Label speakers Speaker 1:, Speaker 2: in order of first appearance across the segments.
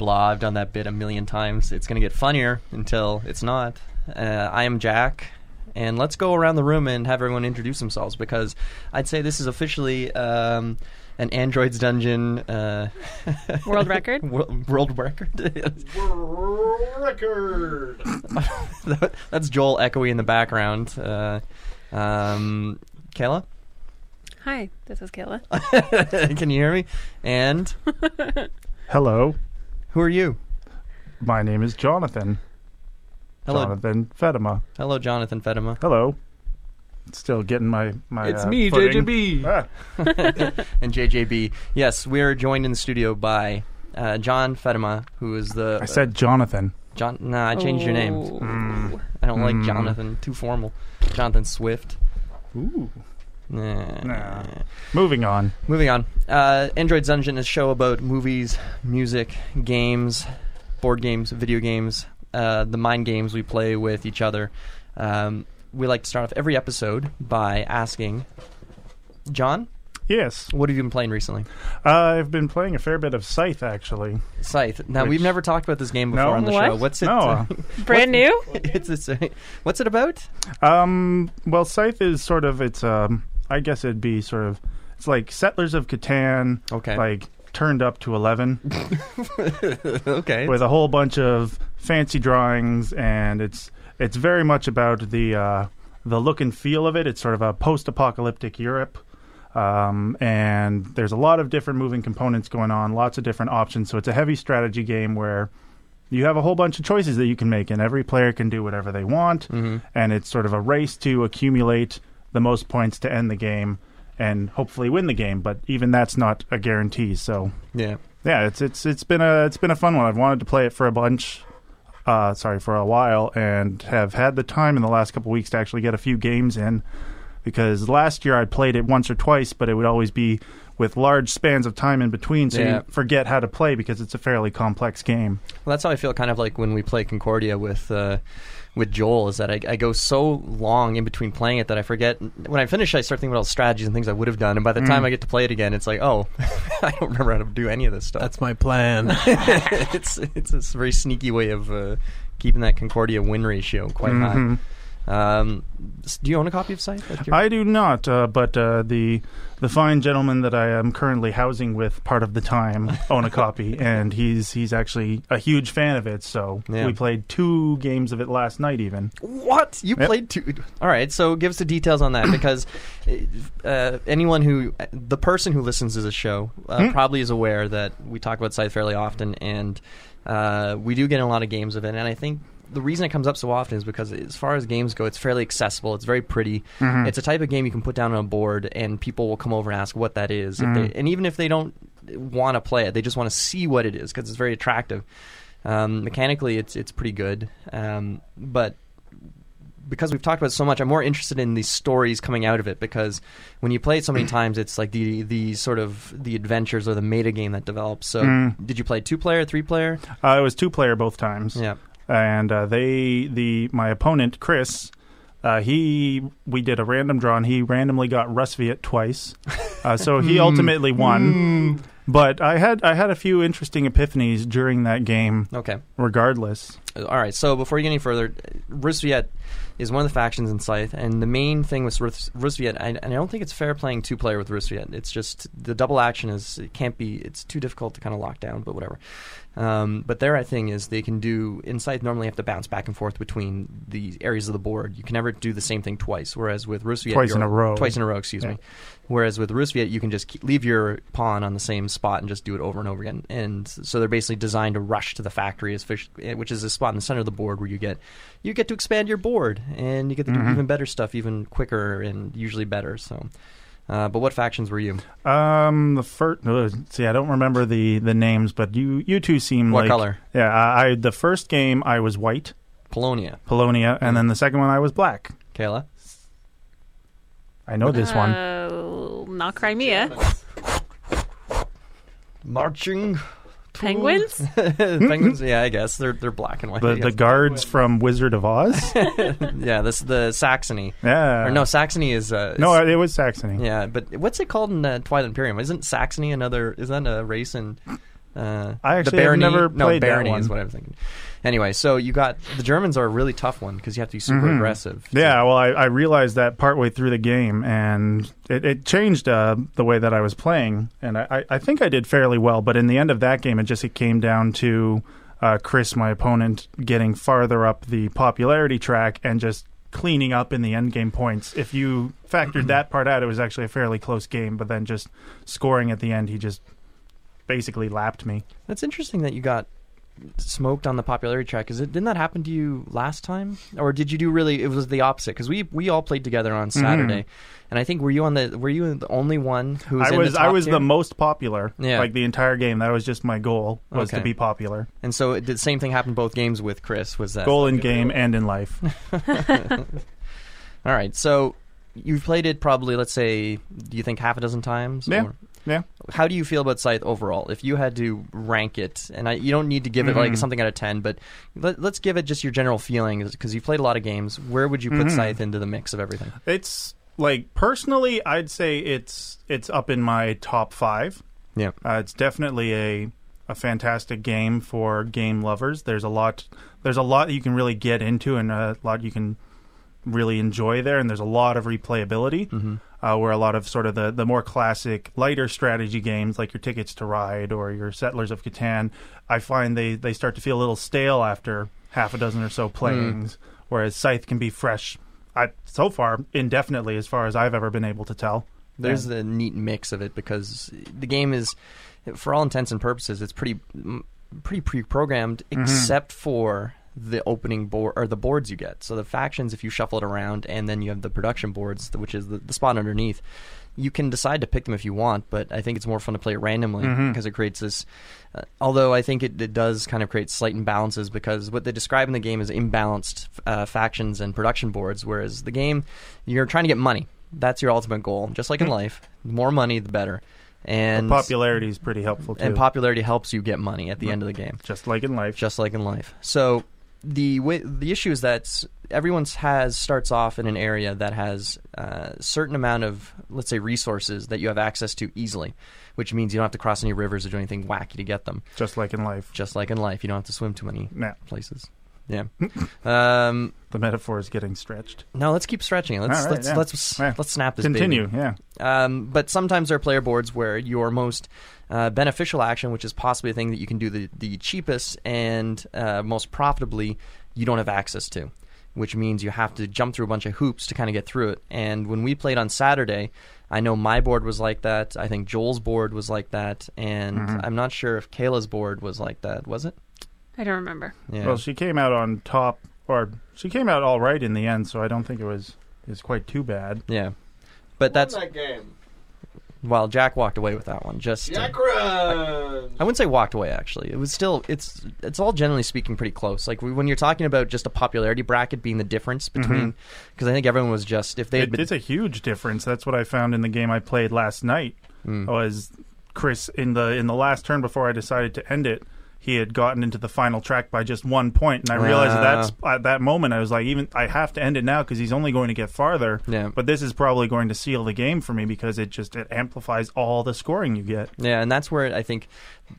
Speaker 1: blah. I've done that bit a million times. It's going to get funnier until it's not. Uh, I am Jack, and let's go around the room and have everyone introduce themselves because I'd say this is officially um, an Android's Dungeon uh,
Speaker 2: World record?
Speaker 1: Wo- world record.
Speaker 3: Record.
Speaker 1: That's Joel echoey in the background. Uh, um, Kayla,
Speaker 2: Hi, this is Kayla.
Speaker 1: can you hear me? And
Speaker 3: Hello,
Speaker 1: who are you?
Speaker 3: my name is Jonathan.
Speaker 1: Hello,
Speaker 3: Jonathan Fedema.
Speaker 1: hello, Jonathan Fedema.
Speaker 3: Hello. Still getting my my.
Speaker 4: It's
Speaker 3: uh,
Speaker 4: me,
Speaker 3: footing.
Speaker 4: JJB.
Speaker 3: Ah,
Speaker 1: and JJB. Yes, we are joined in the studio by uh, John Fedema, who is the
Speaker 3: I said Jonathan.
Speaker 1: John. Nah, I changed your name.
Speaker 3: Mm.
Speaker 1: I don't like
Speaker 3: Mm.
Speaker 1: Jonathan. Too formal. Jonathan Swift.
Speaker 3: Ooh.
Speaker 1: Nah.
Speaker 3: Nah. Moving on.
Speaker 1: Moving on. Uh, Android Dungeon is a show about movies, music, games, board games, video games, uh, the mind games we play with each other. Um, we like to start off every episode by asking, John,
Speaker 3: Yes,
Speaker 1: what have you been playing recently?
Speaker 3: uh, I've been playing a fair bit of Scythe actually.
Speaker 1: Scythe. Now
Speaker 3: Which-
Speaker 1: we've never talked about this game before
Speaker 3: No?
Speaker 1: on the
Speaker 2: What?
Speaker 1: show. What's it?
Speaker 3: No.
Speaker 1: uh,
Speaker 2: Brand new?
Speaker 1: it's, it's uh, what's it about?
Speaker 3: Um, well, Scythe is sort of it's um, I guess it'd be sort of it's like Settlers of Catan,
Speaker 1: Okay.
Speaker 3: like turned up to eleven
Speaker 1: okay.
Speaker 3: with a whole bunch of fancy drawings, and it's it's very much about the uh, the look and feel of it. It's sort of a post-apocalyptic Europe. Um, and there's a lot of different moving components going on, lots of different options. So it's a heavy strategy game where you have a whole bunch of choices that you can make, and every player can do whatever they want.
Speaker 1: Mhm.
Speaker 3: And it's sort of a race to accumulate the most points to end the game and hopefully win the game. But even that's not a guarantee. So
Speaker 1: Yeah.
Speaker 3: yeah, it's it's it's been a it's been a fun one. I've wanted to play it for a bunch, uh, sorry, for a while, and have had the time in the last couple weeks to actually get a few games in. Because last year I played it once or twice, but it would always be with large spans of time in between, so
Speaker 1: Yeah.
Speaker 3: you forget how to play because it's a fairly complex game.
Speaker 1: Well, that's how I feel kind of like when we play Concordia with uh, with Joel is that I, I go so long in between playing it that I forget when I finish I start thinking about all the strategies and things I would have done and by the time
Speaker 3: Mm.
Speaker 1: I get to play it again it's like oh I don't remember how to do any of this stuff.
Speaker 4: That's my plan.
Speaker 1: it's it's a very sneaky way of uh, keeping that Concordia win ratio quite
Speaker 3: Mhm.
Speaker 1: high. Um, do you own a copy of Scythe?
Speaker 3: I do not, uh, but uh, the the fine gentleman that I am currently housing with part of the time own a copy, and he's he's actually a huge fan of it. So
Speaker 1: Yeah.
Speaker 3: we played two games of it last night, even.
Speaker 1: What you
Speaker 3: Yep.
Speaker 1: played two? All right, so give us the details on that because uh, anyone who, the person who listens to the show, uh,
Speaker 3: Hmm.
Speaker 1: probably is aware that we talk about Scythe fairly often, and uh, we do get a lot of games of it. And I think the reason it comes up so often is because, as far as games go, it's fairly accessible. It's very pretty.
Speaker 3: Mhm.
Speaker 1: It's a type of game you can put down on a board, and people will come over and ask what that is. If
Speaker 3: Mhm.
Speaker 1: they, and even if they don't want to play it, they just want to see what it is because it's very attractive. Um, mechanically, it's it's pretty good, um, but because we've talked about it so much, I'm more interested in the stories coming out of it because when you play it so many times, it's like the the sort of the adventures or the meta game that develops. So,
Speaker 3: Mm.
Speaker 1: did you play two player, three player?
Speaker 3: Uh, it was two player both times.
Speaker 1: Yeah.
Speaker 3: And uh, they the my opponent Chris. Uh, he we did a random draw and he randomly got Rusviet twice, uh, so he ultimately won. But I had I had a few interesting epiphanies during that game.
Speaker 1: Okay.
Speaker 3: Regardless,
Speaker 1: All right. So before you get any further, Rusviet is one of the factions in Scythe, and the main thing with Rus- Rusviet, I, and I don't think it's fair playing two player with Rusviet. It's just the double action is it can't be. It's too difficult to kind of lock down, but whatever. Um, but their thing is they can do in Scythe normally have to bounce back and forth between the areas of the board. You can never do the same thing twice. Whereas with Rusviet,
Speaker 3: Twice in a row.
Speaker 1: Twice in a row, excuse
Speaker 3: Yeah.
Speaker 1: me. Whereas with Rusviet, you can just keep, leave your pawn on the same spot and just do it over and over again. And so they're basically designed to rush to the factory, as fish- eh, which is a spot in the center of the board where you get you get to expand your board and you get to do
Speaker 3: Mhm.
Speaker 1: even better stuff, even quicker and usually better. So, uh, but what factions were you?
Speaker 3: um, the first uh, see I don't remember the the names, but you you two seem
Speaker 1: What
Speaker 3: like
Speaker 1: color?
Speaker 3: Yeah, I, I the first game I was white,
Speaker 1: Polonia,
Speaker 3: Polonia, and then the second one I was black.
Speaker 1: Kayla.
Speaker 3: I know this one.
Speaker 2: Uh, not Crimea.
Speaker 1: Marching. To-
Speaker 2: Penguins?
Speaker 1: Penguins. Yeah, I guess they're they're black and white.
Speaker 3: The the
Speaker 1: guess.
Speaker 3: guards from Wizard of Oz.
Speaker 1: yeah, this the Saxony.
Speaker 3: Yeah.
Speaker 1: or no, Saxony is uh,
Speaker 3: No,
Speaker 1: is-
Speaker 3: it was Saxony.
Speaker 1: Yeah, but what's it called in uh, Twilight Imperium? Isn't Saxony another? Is that a race in Uh,
Speaker 3: I actually
Speaker 1: the
Speaker 3: have
Speaker 1: Barony,
Speaker 3: never
Speaker 1: no,
Speaker 3: played that
Speaker 1: Barony
Speaker 3: one.
Speaker 1: is what I'm thinking. Anyway, so you got the Germans are a really tough one because you have to be super
Speaker 3: Mhm.
Speaker 1: aggressive.
Speaker 3: Yeah, well, I, I realized that partway through the game, and it, it changed uh, the way that I was playing, and I, I- I think I did fairly well. But in the end of that game, it just it came down to uh, Chris, my opponent, getting farther up the popularity track and just cleaning up in the end game points. If you factored that part out, it was actually a fairly close game. But then just scoring at the end, he just basically lapped me.
Speaker 1: That's interesting that you got smoked on the popularity track. Is it didn't that happen to you last time, or did you do really? It was the opposite because we we all played together on mm-hmm. Saturday, and I think were you on the were you the only one who was
Speaker 3: I was
Speaker 1: the
Speaker 3: I was
Speaker 1: tier?
Speaker 3: the most popular,
Speaker 1: Yeah.
Speaker 3: like the entire game. That was just my goal was to be popular.
Speaker 1: and so it the same thing happened both games with Chris. Was that
Speaker 3: Goal in game and in life.
Speaker 1: All right, so you've played it probably let's say do you think half a dozen times?
Speaker 3: Yeah.
Speaker 1: Or-
Speaker 3: Yeah.
Speaker 1: How do you feel about Scythe overall? If you had to rank it, and I, you don't need to give it like
Speaker 3: Mhm.
Speaker 1: something out of ten, but let, let's give it just your general feelings because you've played a lot of games. Where would you put
Speaker 3: Mhm.
Speaker 1: Scythe into the mix of everything?
Speaker 3: It's like personally, I'd say it's it's up in my top five.
Speaker 1: Yeah.
Speaker 3: Uh, it's definitely a a fantastic game for game lovers. There's a lot there's a lot you can really get into and a lot you can really enjoy there, and there's a lot of replayability.
Speaker 1: Mm-hmm.
Speaker 3: Uh, where a lot of sort of the, the more classic, lighter strategy games like your Tickets to Ride or your Settlers of Catan, I find they, they start to feel a little stale after half a dozen or so playings. Whereas Scythe can be fresh, I, so far, indefinitely, as far as I've ever been able to tell.
Speaker 1: There's the neat mix of it because the game is, for all intents and purposes, it's pretty mm, pretty pre-programmed
Speaker 3: Mhm.
Speaker 1: except for the opening board or the boards you get. So the factions, if you shuffle it around, and then you have the production boards, which is the, the spot underneath. You can decide to pick them if you want, but I think it's more fun to play it randomly
Speaker 3: Mhm.
Speaker 1: because it creates this. Uh, although I think it, it does kind of create slight imbalances because what they describe in the game is imbalanced uh, factions and production boards, whereas the game you're trying to get money. That's your ultimate goal, just like in life. The more money, the better. And
Speaker 3: popularity is pretty helpful too.
Speaker 1: and popularity helps you get money at the end of the game,
Speaker 3: just like in life.
Speaker 1: just like in life. So the the issue is that everyone's has starts off in an area that has a certain amount of let's say resources that you have access to easily, which means you don't have to cross any rivers or do anything wacky to get them.
Speaker 3: Just like in life.
Speaker 1: Just like in life, you don't have to swim too many
Speaker 3: Now,
Speaker 1: places. Yeah. um,
Speaker 3: the metaphor is getting stretched.
Speaker 1: no, let's keep stretching it. Let's
Speaker 3: right,
Speaker 1: let's
Speaker 3: yeah.
Speaker 1: let's
Speaker 3: Yeah.
Speaker 1: let's snap this. baby.
Speaker 3: Continue, yeah.
Speaker 1: Um, but sometimes there are player boards where your most uh, beneficial action, which is possibly a thing that you can do the, the cheapest and uh, most profitably, you don't have access to, which means you have to jump through a bunch of hoops to kind of get through it. And when we played on Saturday, I know my board was like that. I think Joel's board was like that, and
Speaker 3: Mhm.
Speaker 1: I'm not sure if Kayla's board was like that. Was it?
Speaker 2: I don't remember.
Speaker 1: Yeah.
Speaker 3: Well, she came out on top, or she came out all right in the end, so I don't think it was is quite too bad.
Speaker 1: yeah. But that's
Speaker 4: that game.
Speaker 1: Well, Jack walked away with that one. Just uh,
Speaker 4: Jack Run.
Speaker 1: I wouldn't say walked away. Actually, it was still it's it's all generally speaking pretty close. Like we, when you're talking about just a popularity bracket being the difference between, because I think everyone was just if they had
Speaker 3: It,
Speaker 1: been,
Speaker 3: it's a huge difference. That's what I found in the game I played last night.
Speaker 1: Mm.
Speaker 3: Was Chris in the in the last turn before I decided to end it? He had gotten into the final track by just one point, and I realized at that sp- at that moment I was like, even I have to end it now because he's only going to get farther.
Speaker 1: yeah,
Speaker 3: But this is probably going to seal the game for me because it just it amplifies all the scoring you get.
Speaker 1: yeah, and that's where I think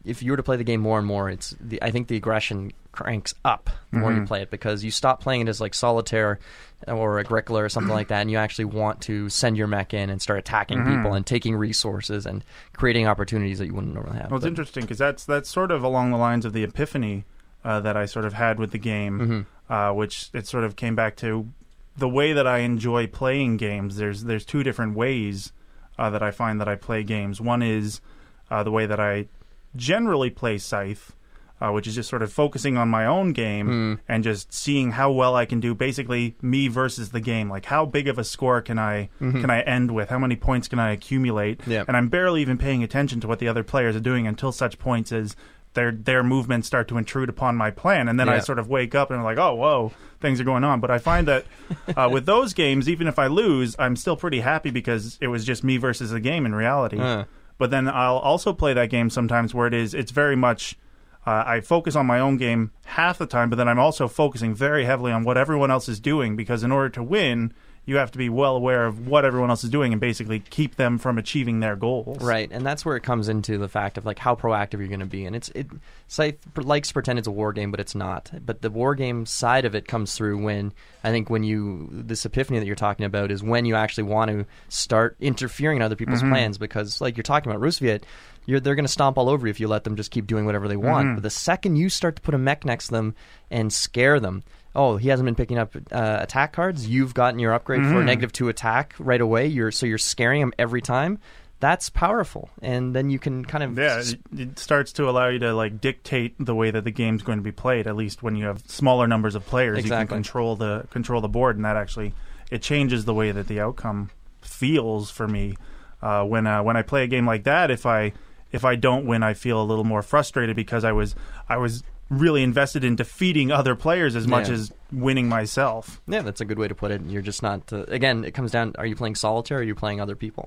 Speaker 1: if you were to play the game more and more, it's the I think the aggression cranks up the more you
Speaker 3: Mhm.
Speaker 1: play it because you stop playing it as like solitaire or Agricola or something like that, and you actually want to send your mech in and start attacking
Speaker 3: Mhm.
Speaker 1: people and taking resources and creating opportunities that you wouldn't normally have.
Speaker 3: Well, it's
Speaker 1: But-
Speaker 3: interesting because that's that's sort of along the lines of the epiphany uh, that I sort of had with the game.
Speaker 1: Mhm.
Speaker 3: uh, which it sort of came back to the way that I enjoy playing games. There's there's two different ways uh, that I find that I play games. One is uh, the way that I generally play Scythe, uh, which is just sort of focusing on my own game
Speaker 1: Hmm.
Speaker 3: and just seeing how well I can do. Basically, me versus the game. Like how big of a score can I
Speaker 1: Mhm.
Speaker 3: can I end with? How many points can I accumulate?
Speaker 1: Yeah.
Speaker 3: And I'm barely even paying attention to what the other players are doing until such points as their their movements start to intrude upon my plan, and then I sort of wake up and I'm like, oh, whoa, things are going on. But I find that uh, with those games, even if I lose, I'm still pretty happy because it was just me versus the game in reality.
Speaker 1: Uh.
Speaker 3: But then I'll also play that game sometimes where it is it's very much. Uh, I focus on my own game half the time, but then I'm also focusing very heavily on what everyone else is doing because in order to win, you have to be well aware of what everyone else is doing and basically keep them from achieving their goals.
Speaker 1: Right, and that's where it comes into the fact of like how proactive you're going to be, and it's it. Scythe likes to pretend it's a war game, but it's not. But the war game side of it comes through when I think when you this epiphany that you're talking about is when you actually want to start interfering in other people's mm-hmm. plans because like you're talking about Rusviet, you're they're going to stomp all over you if you let them just keep doing whatever they want. Mm-hmm. But the second you start to put a mech next to them and scare them. Oh, he hasn't been picking up uh, attack cards. You've gotten your upgrade for a negative two attack right away. You're so you're scaring him every time. That's powerful, and then you can kind of
Speaker 3: Yeah, it, it starts to allow you to like dictate the way that the game's going to be played. At least when you have smaller numbers of players, you
Speaker 1: Exactly.
Speaker 3: can control the control the board, and that actually it changes the way that the outcome feels for me. Uh, when uh, when I play a game like that, if I if I don't win, I feel a little more frustrated because I was I was really invested in defeating other players as much
Speaker 1: Yeah.
Speaker 3: as winning myself.
Speaker 1: Yeah, that's a good way to put it. You're just not. Uh, again, it comes down: Are you playing solitaire? or Are you playing other people?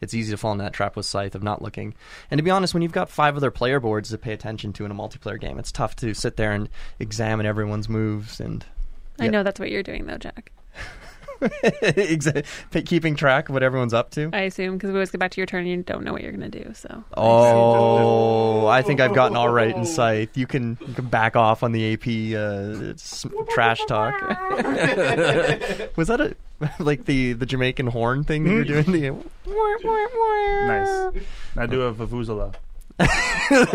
Speaker 1: It's easy to fall into that trap with Scythe of not looking. And to be honest, when you've got five other player boards to pay attention to in a multiplayer game, it's tough to sit there and examine everyone's moves and
Speaker 2: I know that's what you're doing though, Jack.
Speaker 1: exa- keeping track of what everyone's up to.
Speaker 2: I assume because we always get back to your turn and you don't know what you're gonna do. So
Speaker 1: Oh, I think I've gotten all right in Scythe. You can, you can back off on the AP uh, s- trash talk. Was that a like the the Jamaican horn thing that you're doing? The,
Speaker 3: Nice. I do a vuvuzela.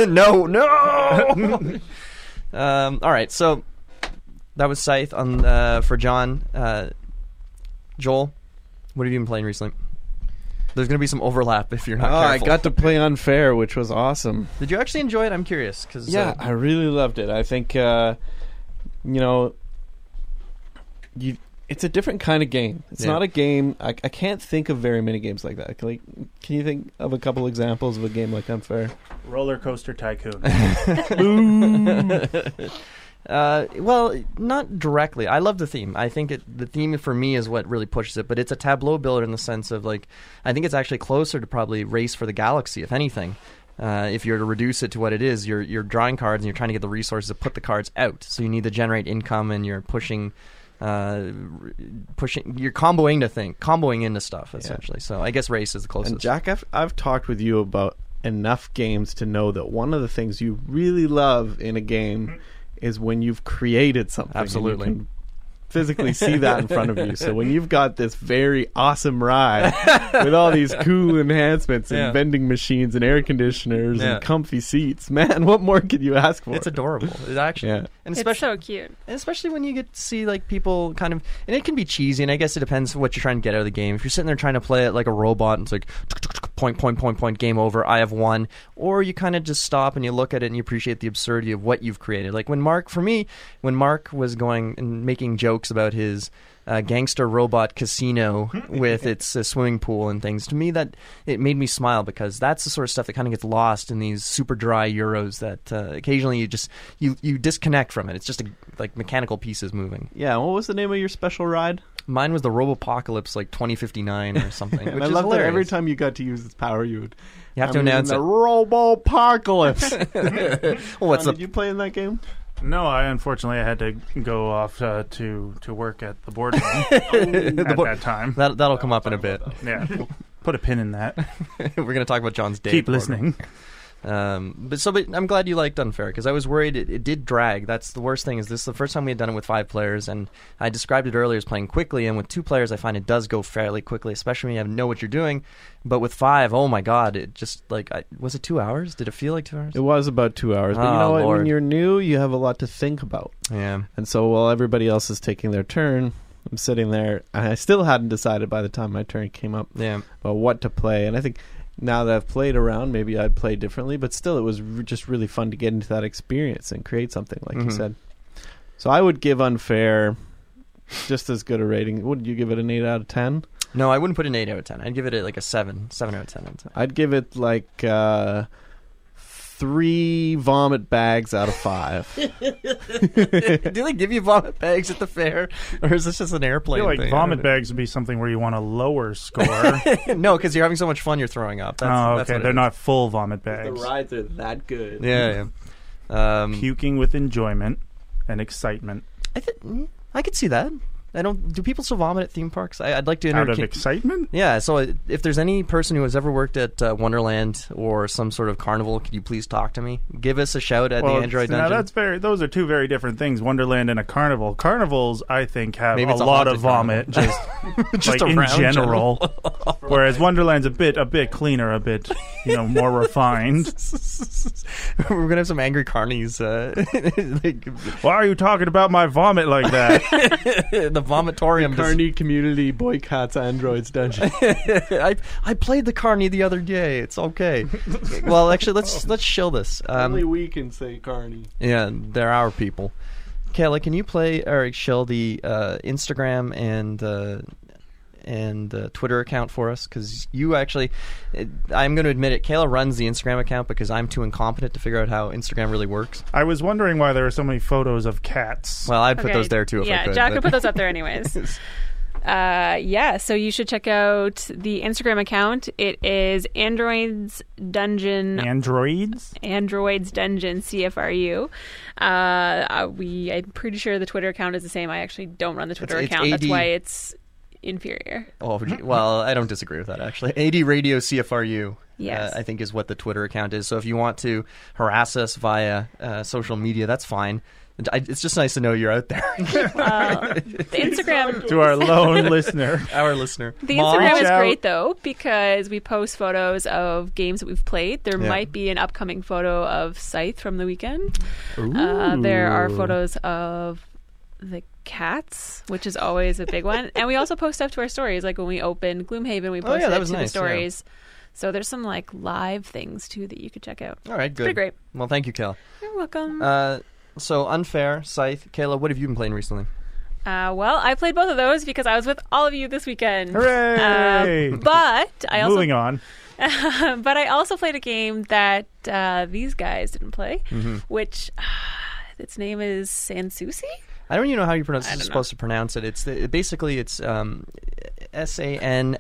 Speaker 1: no, no. um, all right, so that was Scythe on uh, for John. Uh, Joel, what have you been playing recently? There's going to be some overlap if you're not
Speaker 4: Oh, I got to play unfair, which was awesome.
Speaker 1: Did you actually enjoy it? I'm curious because
Speaker 4: Yeah, I really loved it. I think uh, you know, you. It's a different kind of game. It's
Speaker 1: Yeah.
Speaker 4: not a game. I, I can't think of very many games like that. Like, can you think of a couple examples of a game like Unfair?
Speaker 3: Roller coaster tycoon.
Speaker 1: Uh, well, not directly. I love the theme. I think it, the theme for me is what really pushes it. But it's a tableau builder in the sense of like, I think it's actually closer to probably Race for the Galaxy, if anything. Uh, if you're to reduce it to what it is, you're you're drawing cards and you're trying to get the resources to put the cards out. So you need to generate income and you're pushing, uh, pushing. You're comboing to think, comboing into stuff essentially. So I guess Race is the closest.
Speaker 4: And Jack, I've, I've talked with you about enough games to know that one of the things you really love in a game is when you've created something.
Speaker 1: Absolutely.
Speaker 4: Can physically see that in front of you. So when you've got this very awesome ride with all these cool enhancements and
Speaker 1: Yeah.
Speaker 4: vending machines and air conditioners
Speaker 1: Yeah.
Speaker 4: and comfy seats, man, what more could you ask for?
Speaker 1: it's adorable. It actually,
Speaker 4: Yeah.
Speaker 1: and
Speaker 2: it's
Speaker 1: especially
Speaker 2: so cute.
Speaker 1: And especially when you get to see like people kind of, and it can be cheesy, and I guess it depends what you're trying to get out of the game. If you're sitting there trying to play it like a robot, and it's like point, point, point, point, game over, I have won, or you kind of just stop and you look at it and you appreciate the absurdity of what you've created. Like when Mark, for me, when Mark was going and making jokes about his. Uh, gangster robot casino with its uh, swimming pool and things. To me, that it made me smile because that's the sort of stuff that kind of gets lost in these super dry euros. That uh, occasionally you just you you disconnect from it. It's just a, like mechanical pieces moving.
Speaker 4: Yeah, what was the name of your special ride?
Speaker 1: Mine was the Robopocalypse like 2059 or something.
Speaker 4: And
Speaker 1: which
Speaker 4: I love that every time you got to use its power, you would
Speaker 1: you have to
Speaker 4: I'm
Speaker 1: announce
Speaker 4: using
Speaker 1: it.
Speaker 4: the Robopocalypse.
Speaker 1: Well, what's
Speaker 4: John,
Speaker 1: the
Speaker 4: did you play in that game?
Speaker 3: No, I unfortunately I had to go off uh, to to work at the board game at
Speaker 1: board-
Speaker 3: that time.
Speaker 1: that that'll come up in a bit.
Speaker 3: Yeah, we'll put a pin in that.
Speaker 1: We're going to talk about John's day.
Speaker 3: Keep listening.
Speaker 1: Um, but so, but I'm glad you liked Unfair because I was worried it, it did drag. That's the worst thing. Is this is the first time we had done it with five players, and I described it earlier as playing quickly. And with two players, I find it does go fairly quickly, especially when you have know what you're doing. But with five, oh my god, it just like I, was it two hours? Did it feel like two hours?
Speaker 4: It was about two hours. But you
Speaker 1: Oh,
Speaker 4: know what? When you're new, you have a lot to think about.
Speaker 1: yeah.
Speaker 4: And so while everybody else is taking their turn, I'm sitting there, and I still hadn't decided by the time my turn came up
Speaker 1: Yeah.
Speaker 4: about what to play. And I think now that I've played around, maybe I'd play differently, but still, it was re- just really fun to get into that experience and create something, like you
Speaker 1: Mhm.
Speaker 4: said. So I would give Unfair just as good a rating. Would you give it an 8 out of 10?
Speaker 1: No, I wouldn't put an eight out of ten. I'd give it a, like a seven, seven out of ten. I'd
Speaker 4: give it like uh, three vomit bags out of five.
Speaker 1: Do they give you vomit bags at the fair, or is this just an
Speaker 3: I
Speaker 1: airplane?
Speaker 3: feel like
Speaker 1: thing?
Speaker 3: vomit bags would be something where you want a lower score. oh,
Speaker 1: no, because you're having so much fun, you're throwing up. That's, that's
Speaker 3: okay,
Speaker 1: what
Speaker 3: they're not full vomit bags.
Speaker 4: The rides are that good.
Speaker 1: Yeah, yeah. Um,
Speaker 3: Puking with enjoyment and excitement.
Speaker 1: I think I could see that. I don't. Do people still vomit at theme parks? I, I'd like to.
Speaker 3: Out of excitement?
Speaker 1: yeah. So if there's any person who has ever worked at uh, Wonderland or some sort of carnival, could you please talk to me? Give us a shout at
Speaker 3: Well,
Speaker 1: the Android
Speaker 3: now that's very. Those are two very different things. Wonderland and a carnival. Carnivals, I think, have
Speaker 1: Maybe
Speaker 3: a lot of vomit, just
Speaker 1: Just
Speaker 3: like in
Speaker 1: around
Speaker 3: general. Whereas Wonderland's a bit, a bit cleaner, a bit, you know, more refined.
Speaker 1: We're gonna have some angry carnies. Uh, like,
Speaker 3: Why are you talking about my vomit like that?
Speaker 1: the vomitorium. dis-
Speaker 4: Carney community boycotts Android's dungeon.
Speaker 1: I I played the carny the other day. It's okay. well, actually, let's let's shill this.
Speaker 4: Only
Speaker 1: Um,
Speaker 4: we can say Carney.
Speaker 1: yeah, they're our people. Kayla, can you play or shill the uh, Instagram and uh, and the Twitter account for us? Because you actually, it, I'm going to admit it. Kayla runs the Instagram account because I'm too incompetent to figure out how Instagram really works.
Speaker 3: I was wondering why there are so many photos of cats.
Speaker 1: Well, I'd put
Speaker 2: Okay,
Speaker 1: those there too if
Speaker 2: yeah,
Speaker 1: I could.
Speaker 2: Jack
Speaker 1: but-
Speaker 2: would put those up there anyways. uh, yeah, so you should check out the Instagram account. It is Androids Dungeon.
Speaker 3: Androids?
Speaker 2: Androids Dungeon CFRU. Uh, uh, we, I'm pretty sure the Twitter account is the same. I actually don't run the Twitter
Speaker 1: it's
Speaker 2: account. That's why it's inferior.
Speaker 1: Oh, well, I don't disagree with that actually. AD Radio CFRU.
Speaker 2: Yes.
Speaker 1: Uh, I think is what the Twitter account is. So if you want to harass us via uh, social media, that's fine. I, it's just nice to know you're out there.
Speaker 2: Uh, the Instagram.
Speaker 3: To our lone listener.
Speaker 1: Our listener.
Speaker 2: The
Speaker 1: Mom?
Speaker 2: Instagram is
Speaker 3: out.
Speaker 2: great though because we post photos of games that we've played. There
Speaker 1: Yeah.
Speaker 2: might be an upcoming photo of Scythe from the weekend. Uh, there are photos of the cats, which is always a big one, and we also post stuff to our stories. Like when we opened Gloomhaven, we
Speaker 1: Oh,
Speaker 2: posted
Speaker 1: yeah, that was
Speaker 2: to
Speaker 1: nice,
Speaker 2: the
Speaker 1: yeah.
Speaker 2: stories. So there's some like live things too that you could check out.
Speaker 1: All right, good.
Speaker 2: Pretty great.
Speaker 1: Well, thank you, Kayla.
Speaker 2: You're welcome.
Speaker 1: Uh, so unfair, Scythe, Kayla. What have you been playing recently?
Speaker 2: Uh, well, I played both of those because I was with all of you this weekend.
Speaker 3: Hooray!
Speaker 2: Uh, but I also
Speaker 3: Moving on.
Speaker 2: but I also played a game that uh, these guys didn't play,
Speaker 1: Mm-hmm.
Speaker 2: which uh, its name is Sanssouci.
Speaker 1: I don't even know how you pronounce.
Speaker 2: I don't
Speaker 1: supposed to pronounce it. It's the, basically it's um, S A N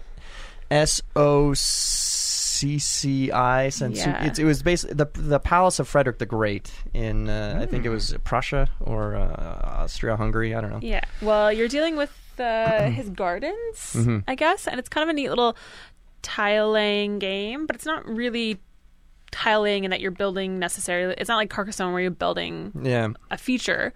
Speaker 1: S O C C I. It's, it was basically the the palace of Frederick the Great in uh, I think it was Prussia or uh, Austria-Hungary. I don't know.
Speaker 2: Yeah. Well, you're dealing with uh, his gardens,
Speaker 1: Mhm.
Speaker 2: I guess, and it's kind of a neat little tile laying game, but it's not really tiling in that you're building necessarily. It's not like Carcassonne where you're building
Speaker 1: Yeah,
Speaker 2: a feature.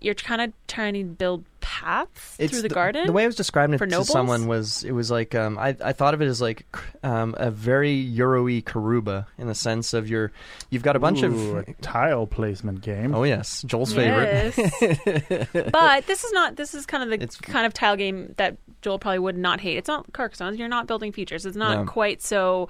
Speaker 2: You're kind of trying to build paths through the, garden.
Speaker 1: The way I was describing it
Speaker 2: for
Speaker 1: to
Speaker 2: nobles?
Speaker 1: someone was it was like um, I I thought of it as like um, a very Euro-y Karuba in the sense of your you've got a bunch
Speaker 3: Ooh,
Speaker 1: of
Speaker 3: a tile placement game.
Speaker 1: oh yes Joel's favorite.
Speaker 2: but this is not. This is kind of the
Speaker 1: It's-
Speaker 2: kind of tile game that Joel probably would not hate. It's not Carcassonne. You're not building features. It's not
Speaker 1: No.
Speaker 2: quite so.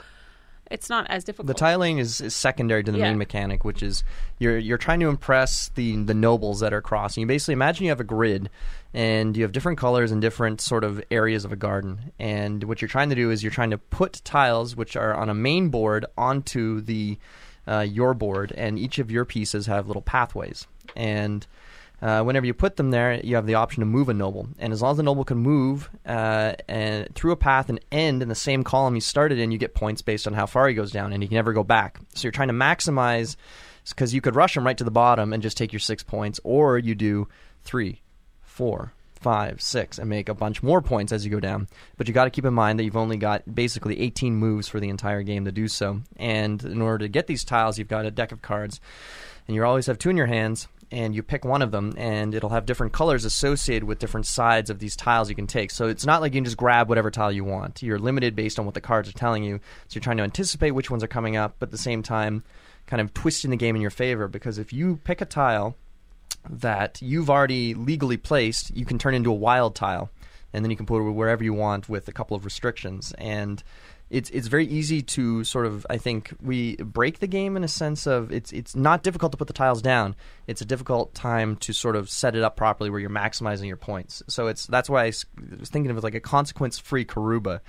Speaker 2: It's not as difficult.
Speaker 1: The tiling is, is secondary to the
Speaker 2: Yeah.
Speaker 1: main mechanic, which is you're you're trying to impress the the nobles that are crossing. You basically imagine you have a grid, and you have different colors and different sort of areas of a garden. And what you're trying to do is you're trying to put tiles which are on a main board onto the uh, your board, and each of your pieces have little pathways. And uh, whenever you put them there, you have the option to move a noble, and as long as the noble can move uh, and through a path and end in the same column you started in, you get points based on how far he goes down, and he can never go back. So you're trying to maximize because you could rush him right to the bottom and just take your six points, or you do three, four, five, six, and make a bunch more points as you go down. But you got to keep in mind that you've only got basically 18 moves for the entire game to do so. And in order to get these tiles, you've got a deck of cards, and you always have two in your hands. And you pick one of them, and it'll have different colors associated with different sides of these tiles you can take. So it's not like you can just grab whatever tile you want. You're limited based on what the cards are telling you. So you're trying to anticipate which ones are coming up, but at the same time, kind of twisting the game in your favor. Because if you pick a tile that you've already legally placed, you can turn into a wild tile, and then you can put it wherever you want with a couple of restrictions. And it's it's very easy to sort of I think we break the game in a sense of it's it's not difficult to put the tiles down. It's a difficult time to sort of set it up properly where you're maximizing your points. So it's that's why I was thinking of it like a consequence-free Karuba,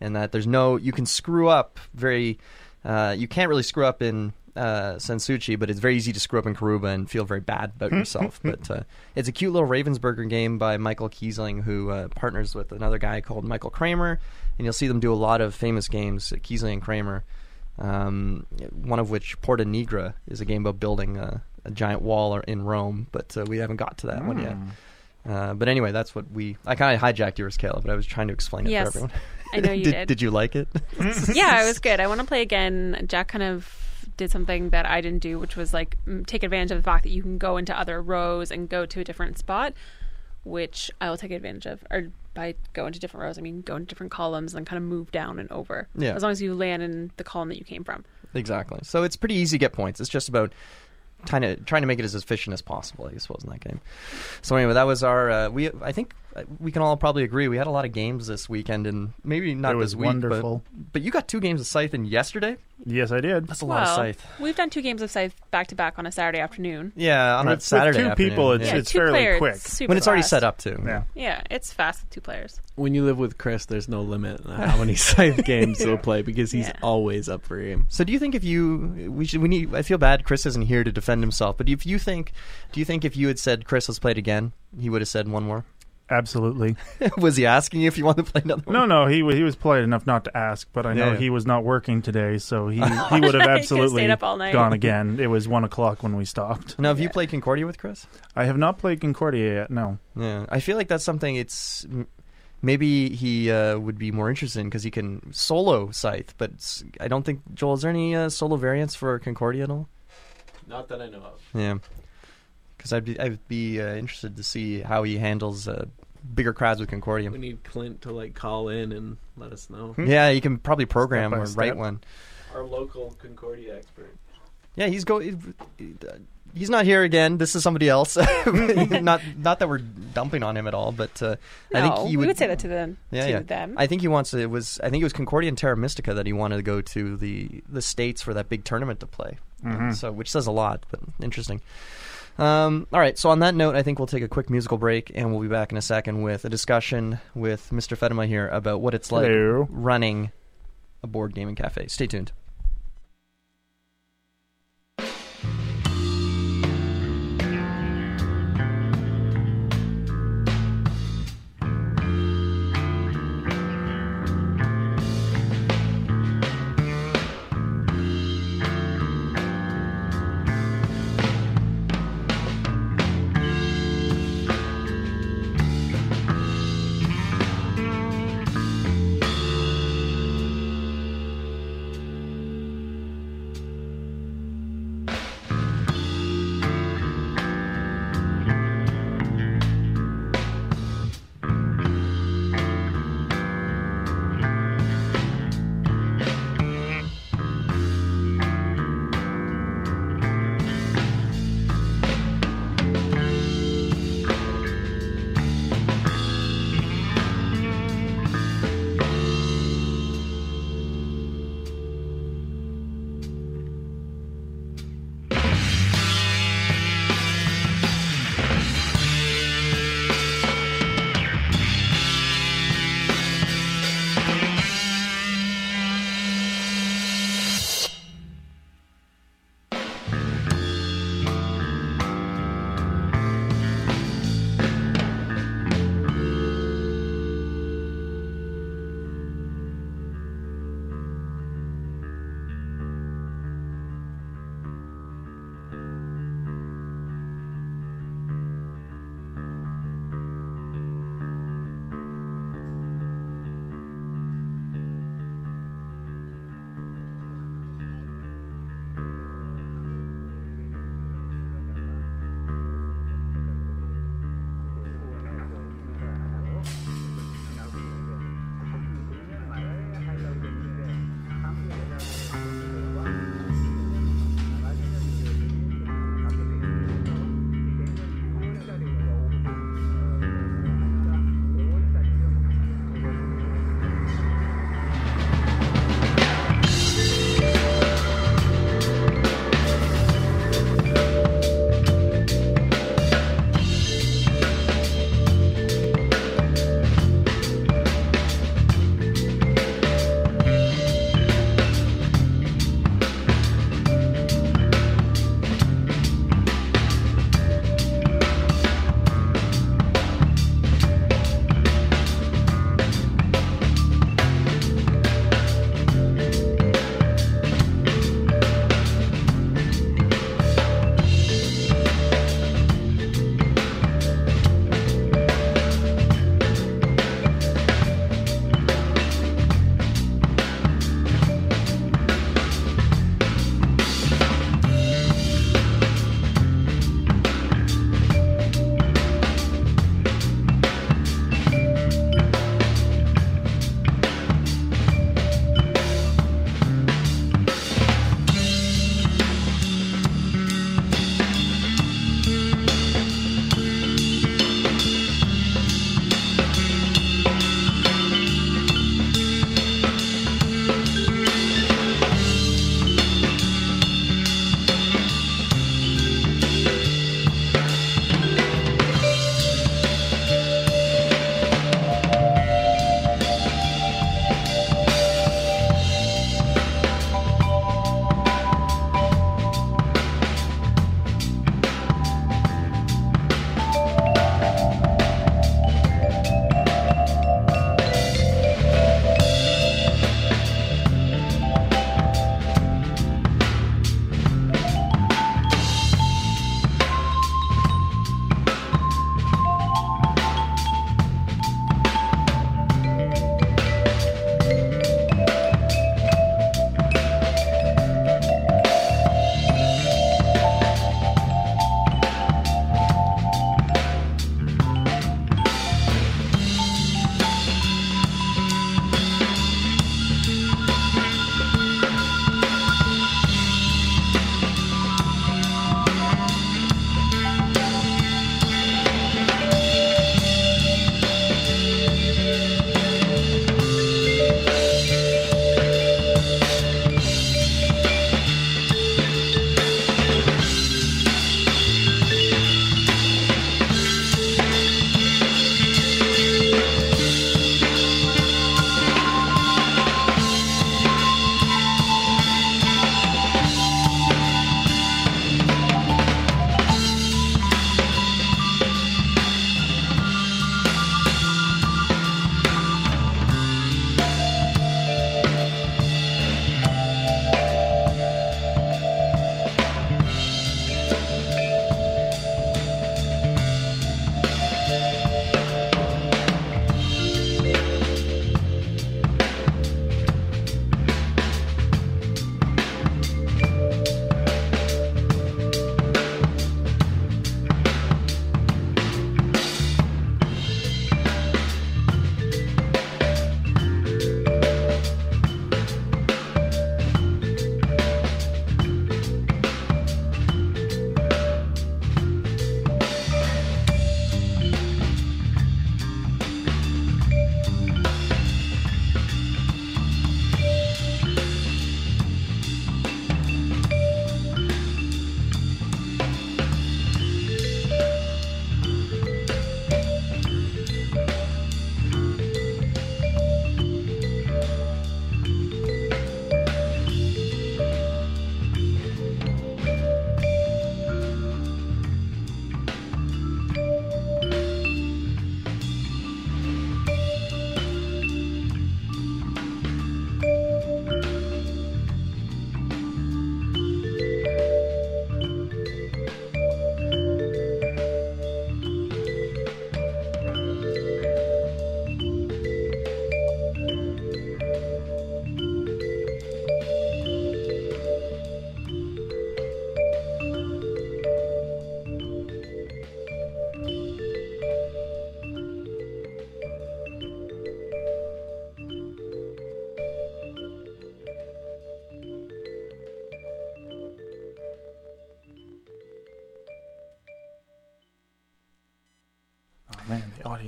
Speaker 1: and that there's no you can screw up very. Uh, you can't really screw up in uh, Sensuchi, but it's very easy to screw up in Karuba and feel very bad about yourself. but uh, it's a cute little Ravensburger game by Michael Kiesling, who uh, partners with another guy called Michael Kramer, and you'll see them do a lot of famous games, uh, Kiesling and Kramer. Um, one of which, Porta Nigra, is a game about building a, a giant wall in Rome, but uh, we haven't got to that one yet. Uh, but anyway, that's what we. I kind of hijacked yours, Kayla, but I was trying to explain it
Speaker 2: Yes,
Speaker 1: for everyone.
Speaker 2: I know you
Speaker 1: did,
Speaker 2: did.
Speaker 1: Did you like it?
Speaker 2: yeah, it was good. I want to play again. Jack kind of did something that I didn't do, which was like mm, take advantage of the fact that you can go into other rows and go to a different spot, which I will take advantage of. Or by go into different rows, I mean go into different columns and kind of move down and over.
Speaker 1: Yeah.
Speaker 2: As long as you land in the column that you came from.
Speaker 1: Exactly. So it's pretty easy to get points. It's just about trying to trying to make it as efficient as possible. I suppose in that game. So anyway, that was our. Uh, we I think Uh, we can all probably agree we had a lot of games this weekend, and maybe not
Speaker 3: It was
Speaker 1: this week,
Speaker 3: wonderful.
Speaker 1: But, but you got two games of Scythe in yesterday.
Speaker 3: Yes, I did.
Speaker 1: That's a lot of Scythe.
Speaker 2: we've done two games of Scythe back to back on a Saturday afternoon.
Speaker 1: Yeah, on
Speaker 3: With-
Speaker 1: a
Speaker 3: with
Speaker 1: Saturday.
Speaker 3: two
Speaker 1: afternoon,
Speaker 3: people, it's-
Speaker 1: yeah.
Speaker 2: yeah,
Speaker 3: it's
Speaker 2: two
Speaker 3: fairly
Speaker 2: players,
Speaker 3: quick.
Speaker 2: super
Speaker 1: when it's already
Speaker 2: fast.
Speaker 1: set up too.
Speaker 3: Yeah.
Speaker 2: Yeah, it's fast with two players.
Speaker 4: When you live with Chris, there's no limit on how many scythe games he'll play because he's
Speaker 2: Yeah.
Speaker 4: always up for games.
Speaker 1: So do you think if you we should we need I feel bad Chris isn't here to defend himself, but if you think do you think if you had said Chris let's play it again, he would have said one more?
Speaker 3: Absolutely.
Speaker 1: was he asking you if you wanted to play another one?
Speaker 3: No, no, he he was polite enough not to ask, but I know
Speaker 1: Yeah, yeah.
Speaker 3: he was not working today, so he he would have absolutely
Speaker 2: stayed up all night.
Speaker 3: gone again. It was one o'clock when we stopped.
Speaker 1: Now have you played Concordia with Chris?
Speaker 3: I have not played Concordia yet. No,
Speaker 1: Yeah, I feel like that's something. It's maybe he uh, would be more interested in because he can solo scythe, but I don't think Joel. Is there any uh, solo variants for Concordia at all?
Speaker 4: Not that I know of.
Speaker 1: Yeah, because I'd be I'd be uh, interested to see how he handles uh, bigger crowds with Concordia.
Speaker 4: We need Clint to like call in and let us know.
Speaker 3: Hmm.
Speaker 1: Yeah, you can probably program or
Speaker 3: step.
Speaker 1: write one.
Speaker 4: Our local Concordia expert.
Speaker 1: Yeah, he's go. He's not here again. This is somebody else. not not that we're dumping on him at all, but uh, I think he
Speaker 2: we
Speaker 1: would,
Speaker 2: would say that to them.
Speaker 1: Yeah,
Speaker 2: to
Speaker 1: yeah.
Speaker 2: them.
Speaker 1: I think he wants to, it was I think it was Concordia and Terra Mystica that he wanted to go to the the states for that big tournament to play.
Speaker 3: Mhm.
Speaker 1: So which says a lot, but interesting. Um, all right, so on that note, I think we'll take a quick musical break, and we'll be back in a second with a discussion with Mr. Fedema here about what it's like
Speaker 3: Hello.
Speaker 1: running a board gaming cafe. Stay tuned.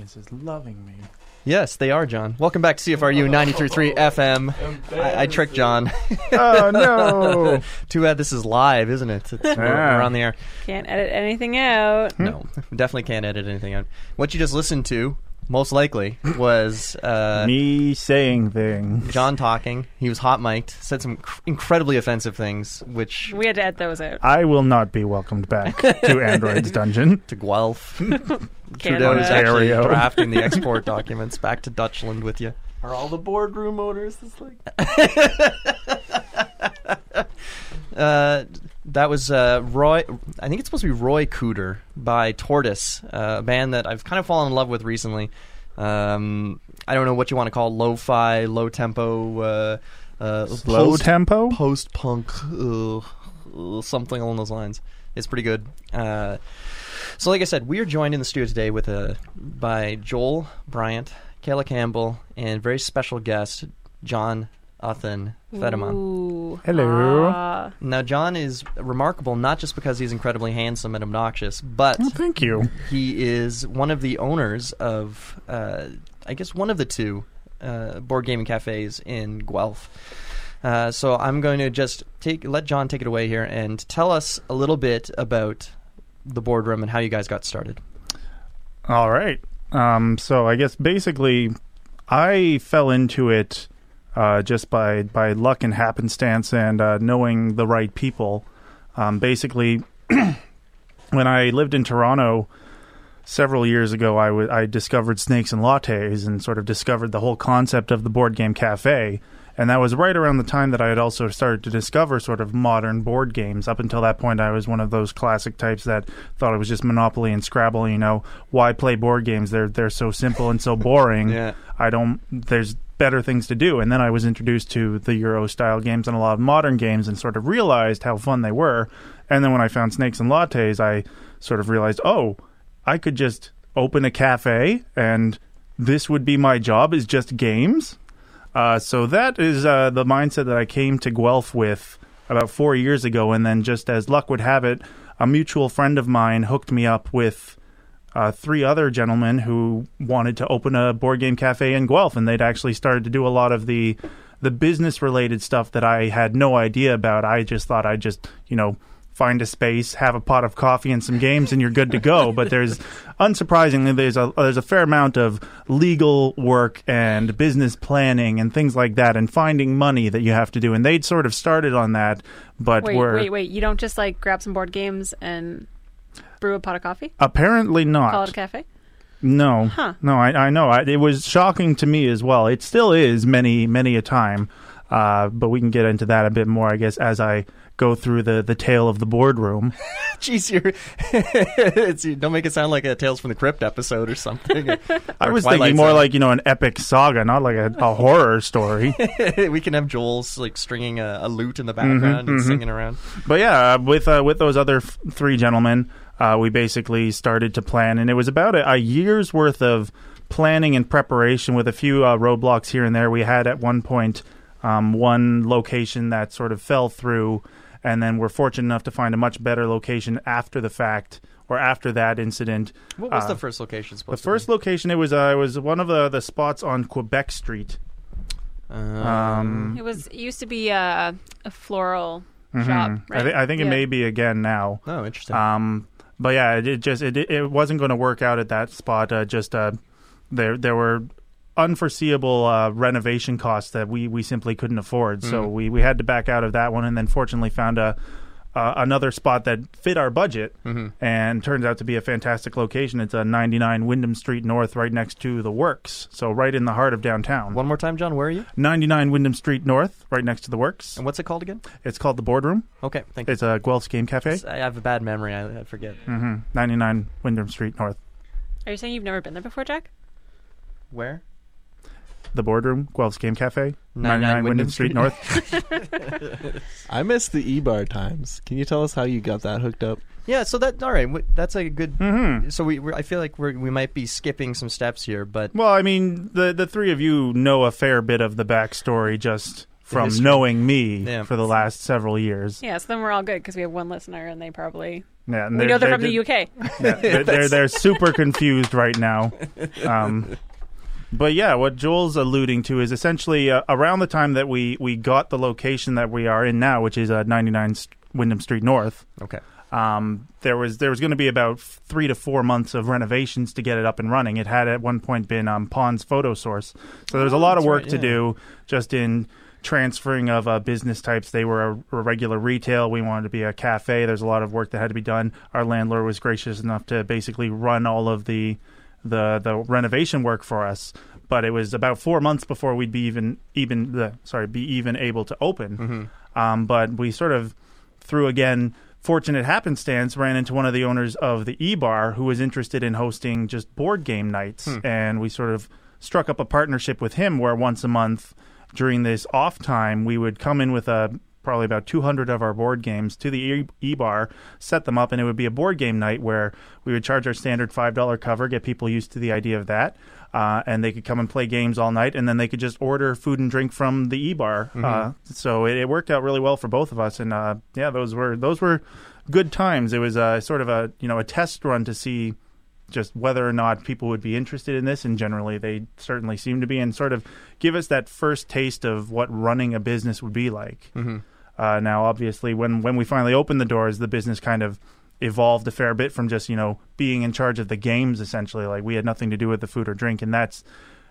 Speaker 3: Audience is loving me.
Speaker 1: Yes, they are, John. Welcome back to CFRU 93.3 FM. I, I tricked John.
Speaker 3: Oh no!
Speaker 1: Too bad this is live, isn't it? It's, we're, we're on the air.
Speaker 2: Can't edit anything out.
Speaker 1: No, definitely can't edit anything out. What you just listened to, most likely, was uh,
Speaker 3: me saying things.
Speaker 1: John talking. He was hot mic'd, said some cr- incredibly offensive things, which
Speaker 2: We had to edit those out.
Speaker 3: I will not be welcomed back to Android's dungeon.
Speaker 1: to Guelph.
Speaker 2: Canada.
Speaker 1: Trudeau's actually
Speaker 3: Ontario.
Speaker 1: drafting the export documents back to Dutchland with you.
Speaker 4: Are all the boardroom owners just like
Speaker 1: Uh, that was uh, Roy. I think it's supposed to be Roy Cooter by Tortoise, uh, a band that I've kind of fallen in love with recently. Um, I don't know what you want to call lo-fi, low tempo, uh, uh,
Speaker 3: Slow
Speaker 1: post,
Speaker 3: tempo.
Speaker 1: post punk, uh, something along those lines. It's pretty good. Uh, so, like I said, we are joined in the studio today with a by Joel Bryant, Kayla Campbell, and very special guest John Uthan Fedeman.
Speaker 2: Ooh.
Speaker 3: Hello.
Speaker 2: Ah.
Speaker 1: Now, John is remarkable not just because he's incredibly handsome and obnoxious, but
Speaker 3: Oh, thank you.
Speaker 1: he is one of the owners of, uh, I guess, one of the two uh, board gaming cafes in Guelph. Uh, so I'm going to just take let John take it away here and tell us a little bit about the boardroom and how you guys got started.
Speaker 3: All right. Um, so I guess basically, I fell into it uh, just by by luck and happenstance and uh, knowing the right people. Um, basically, when I lived in Toronto several years ago, I discovered Snakes and Lattes and sort of discovered the whole concept of the board game cafe. And that was right around the time that I had also started to discover sort of modern board games. Up until that point, I was one of those classic types that thought it was just Monopoly and Scrabble. You know, why play board games? They're they're so simple and so boring.
Speaker 1: Yeah.
Speaker 3: I don't. There's better things to do. And then I was introduced to the Euro style games and a lot of modern games, and sort of realized how fun they were. And then when I found Snakes and Lattes, I sort of realized, oh, I could just open a cafe, and this would be my job is just games. Uh, so that is uh, the mindset that I came to Guelph with about four years ago, and then just as luck would have it, a mutual friend of mine hooked me up with uh, three other gentlemen who wanted to open a board game cafe in Guelph, and they'd actually started to do a lot of the the business related stuff that I had no idea about. I just thought I'd just you know find a space, have a pot of coffee and some games, and you're good to go. But there's unsurprisingly there's a there's a fair amount of legal work and business planning and things like that, and finding money that you have to do. And they'd sort of started on that, but
Speaker 2: Wait,
Speaker 3: were
Speaker 2: wait, wait. You don't just like grab some board games and brew a pot of coffee?
Speaker 3: apparently not.
Speaker 2: Call it a cafe?
Speaker 3: No,
Speaker 2: Huh.
Speaker 3: no, I, I know. I, it was shocking to me as well. It still is many, many a time. Uh, but we can get into that a bit more, I guess, as I go through the, the tale of the boardroom.
Speaker 1: Jeez, you're it's, you don't make it sound like a Tales from the Crypt episode or something.
Speaker 3: I was
Speaker 1: Twilight
Speaker 3: thinking more
Speaker 1: Zone.
Speaker 3: like you know an epic saga, not like a, a horror story.
Speaker 1: we can have Joel's like stringing a, a lute in the background and
Speaker 3: mhm.
Speaker 1: singing around.
Speaker 3: But yeah, uh, with uh, with those other f- three gentlemen, uh, we basically started to plan, and it was about a, a year's worth of planning and preparation with a few uh, roadblocks here and there. We had at one point um, one location that sort of fell through, and then we're fortunate enough to find a much better location after the fact or after that incident.
Speaker 1: What was
Speaker 3: Uh,
Speaker 1: the first location
Speaker 3: The
Speaker 1: supposed
Speaker 3: first
Speaker 1: to be?
Speaker 3: location it was uh, it was one of the the spots on Quebec Street. um,
Speaker 2: It was it used to be a, a floral
Speaker 3: Mhm.
Speaker 2: shop,
Speaker 3: I,
Speaker 2: right?
Speaker 3: thi- I think it may be again now.
Speaker 1: oh, interesting.
Speaker 3: Um, but yeah, it, it just it it wasn't going to work out at that spot. Uh, just uh, there there were unforeseeable uh, renovation costs that we we simply couldn't afford. So
Speaker 1: Mm.
Speaker 3: we we had to back out of that one, and then fortunately found a. Uh, another spot that fit our budget
Speaker 1: Mhm.
Speaker 3: and turns out to be a fantastic location. It's a 99 Wyndham Street North, right next to the Works, so right in the heart of downtown.
Speaker 1: One more time, John. Where are you?
Speaker 3: 99 Wyndham Street North, right next to the Works.
Speaker 1: And what's it called again?
Speaker 3: It's called the Boardroom.
Speaker 1: Okay, thank you.
Speaker 3: It's a Guelph's Game Cafe.
Speaker 1: I have a bad memory. I, I forget.
Speaker 3: hmm 99 Wyndham Street North.
Speaker 2: Are you saying you've never been there before, Jack?
Speaker 1: Where?
Speaker 3: The Boardroom, Guelph's Game Cafe,
Speaker 1: 99
Speaker 3: 99 Wyndham
Speaker 1: Wyndham
Speaker 3: Street
Speaker 1: Street.
Speaker 3: North.
Speaker 4: I miss the E-bar times. Can you tell us how you got that hooked up?
Speaker 1: Yeah. So that all right. w- That's a good.
Speaker 3: hmm
Speaker 1: So we, we're, I feel like we're, we might be skipping some steps here, but
Speaker 3: Well, I mean, the the three of you know a fair bit of the backstory just from knowing me
Speaker 1: Yeah.
Speaker 3: for the last several years.
Speaker 2: Yeah, so then we're all good because we have one listener and they probably
Speaker 3: Yeah, and
Speaker 2: We know they're from the UK.
Speaker 3: Yeah, they're, they're they're super confused right now. Um, but yeah, what Joel's alluding to is essentially uh, around the time that we we got the location that we are in now, which is uh, 99 St- Wyndham Street North.
Speaker 1: Okay.
Speaker 3: Um, there was there was going to be about three to four months of renovations to get it up and running. It had at one point been um, Pond's photo source, so there was a lot of work
Speaker 1: right,
Speaker 3: to do just in transferring of uh, business types. They were a, a regular retail. We wanted to be a cafe. There's a lot of work that had to be done. Our landlord was gracious enough to basically run all of the the the renovation work for us. But it was about four months before we'd be even even the sorry be even able to open.
Speaker 1: Mm-hmm.
Speaker 3: Um, but we sort of through again fortunate happenstance ran into one of the owners of the E Bar who was interested in hosting just board game nights, and we sort of struck up a partnership with him where once a month during this off time we would come in with a probably about 200 of our board games to the E- e-bar set them up and it would be a board game night where we would charge our standard $5 cover get people used to the idea of that uh, and they could come and play games all night and then they could just order food and drink from the e-bar uh, so it, it worked out really well for both of us and uh, yeah those were those were good times it was uh, sort of a you know a test run to see just whether or not people would be interested in this, and generally they certainly seem to be, and sort of give us that first taste of what running a business would be like.
Speaker 1: Mm-hmm.
Speaker 3: Uh, now, obviously, when when we finally opened the doors, the business kind of evolved a fair bit from just you know being in charge of the games essentially. Like we had nothing to do with the food or drink, and that's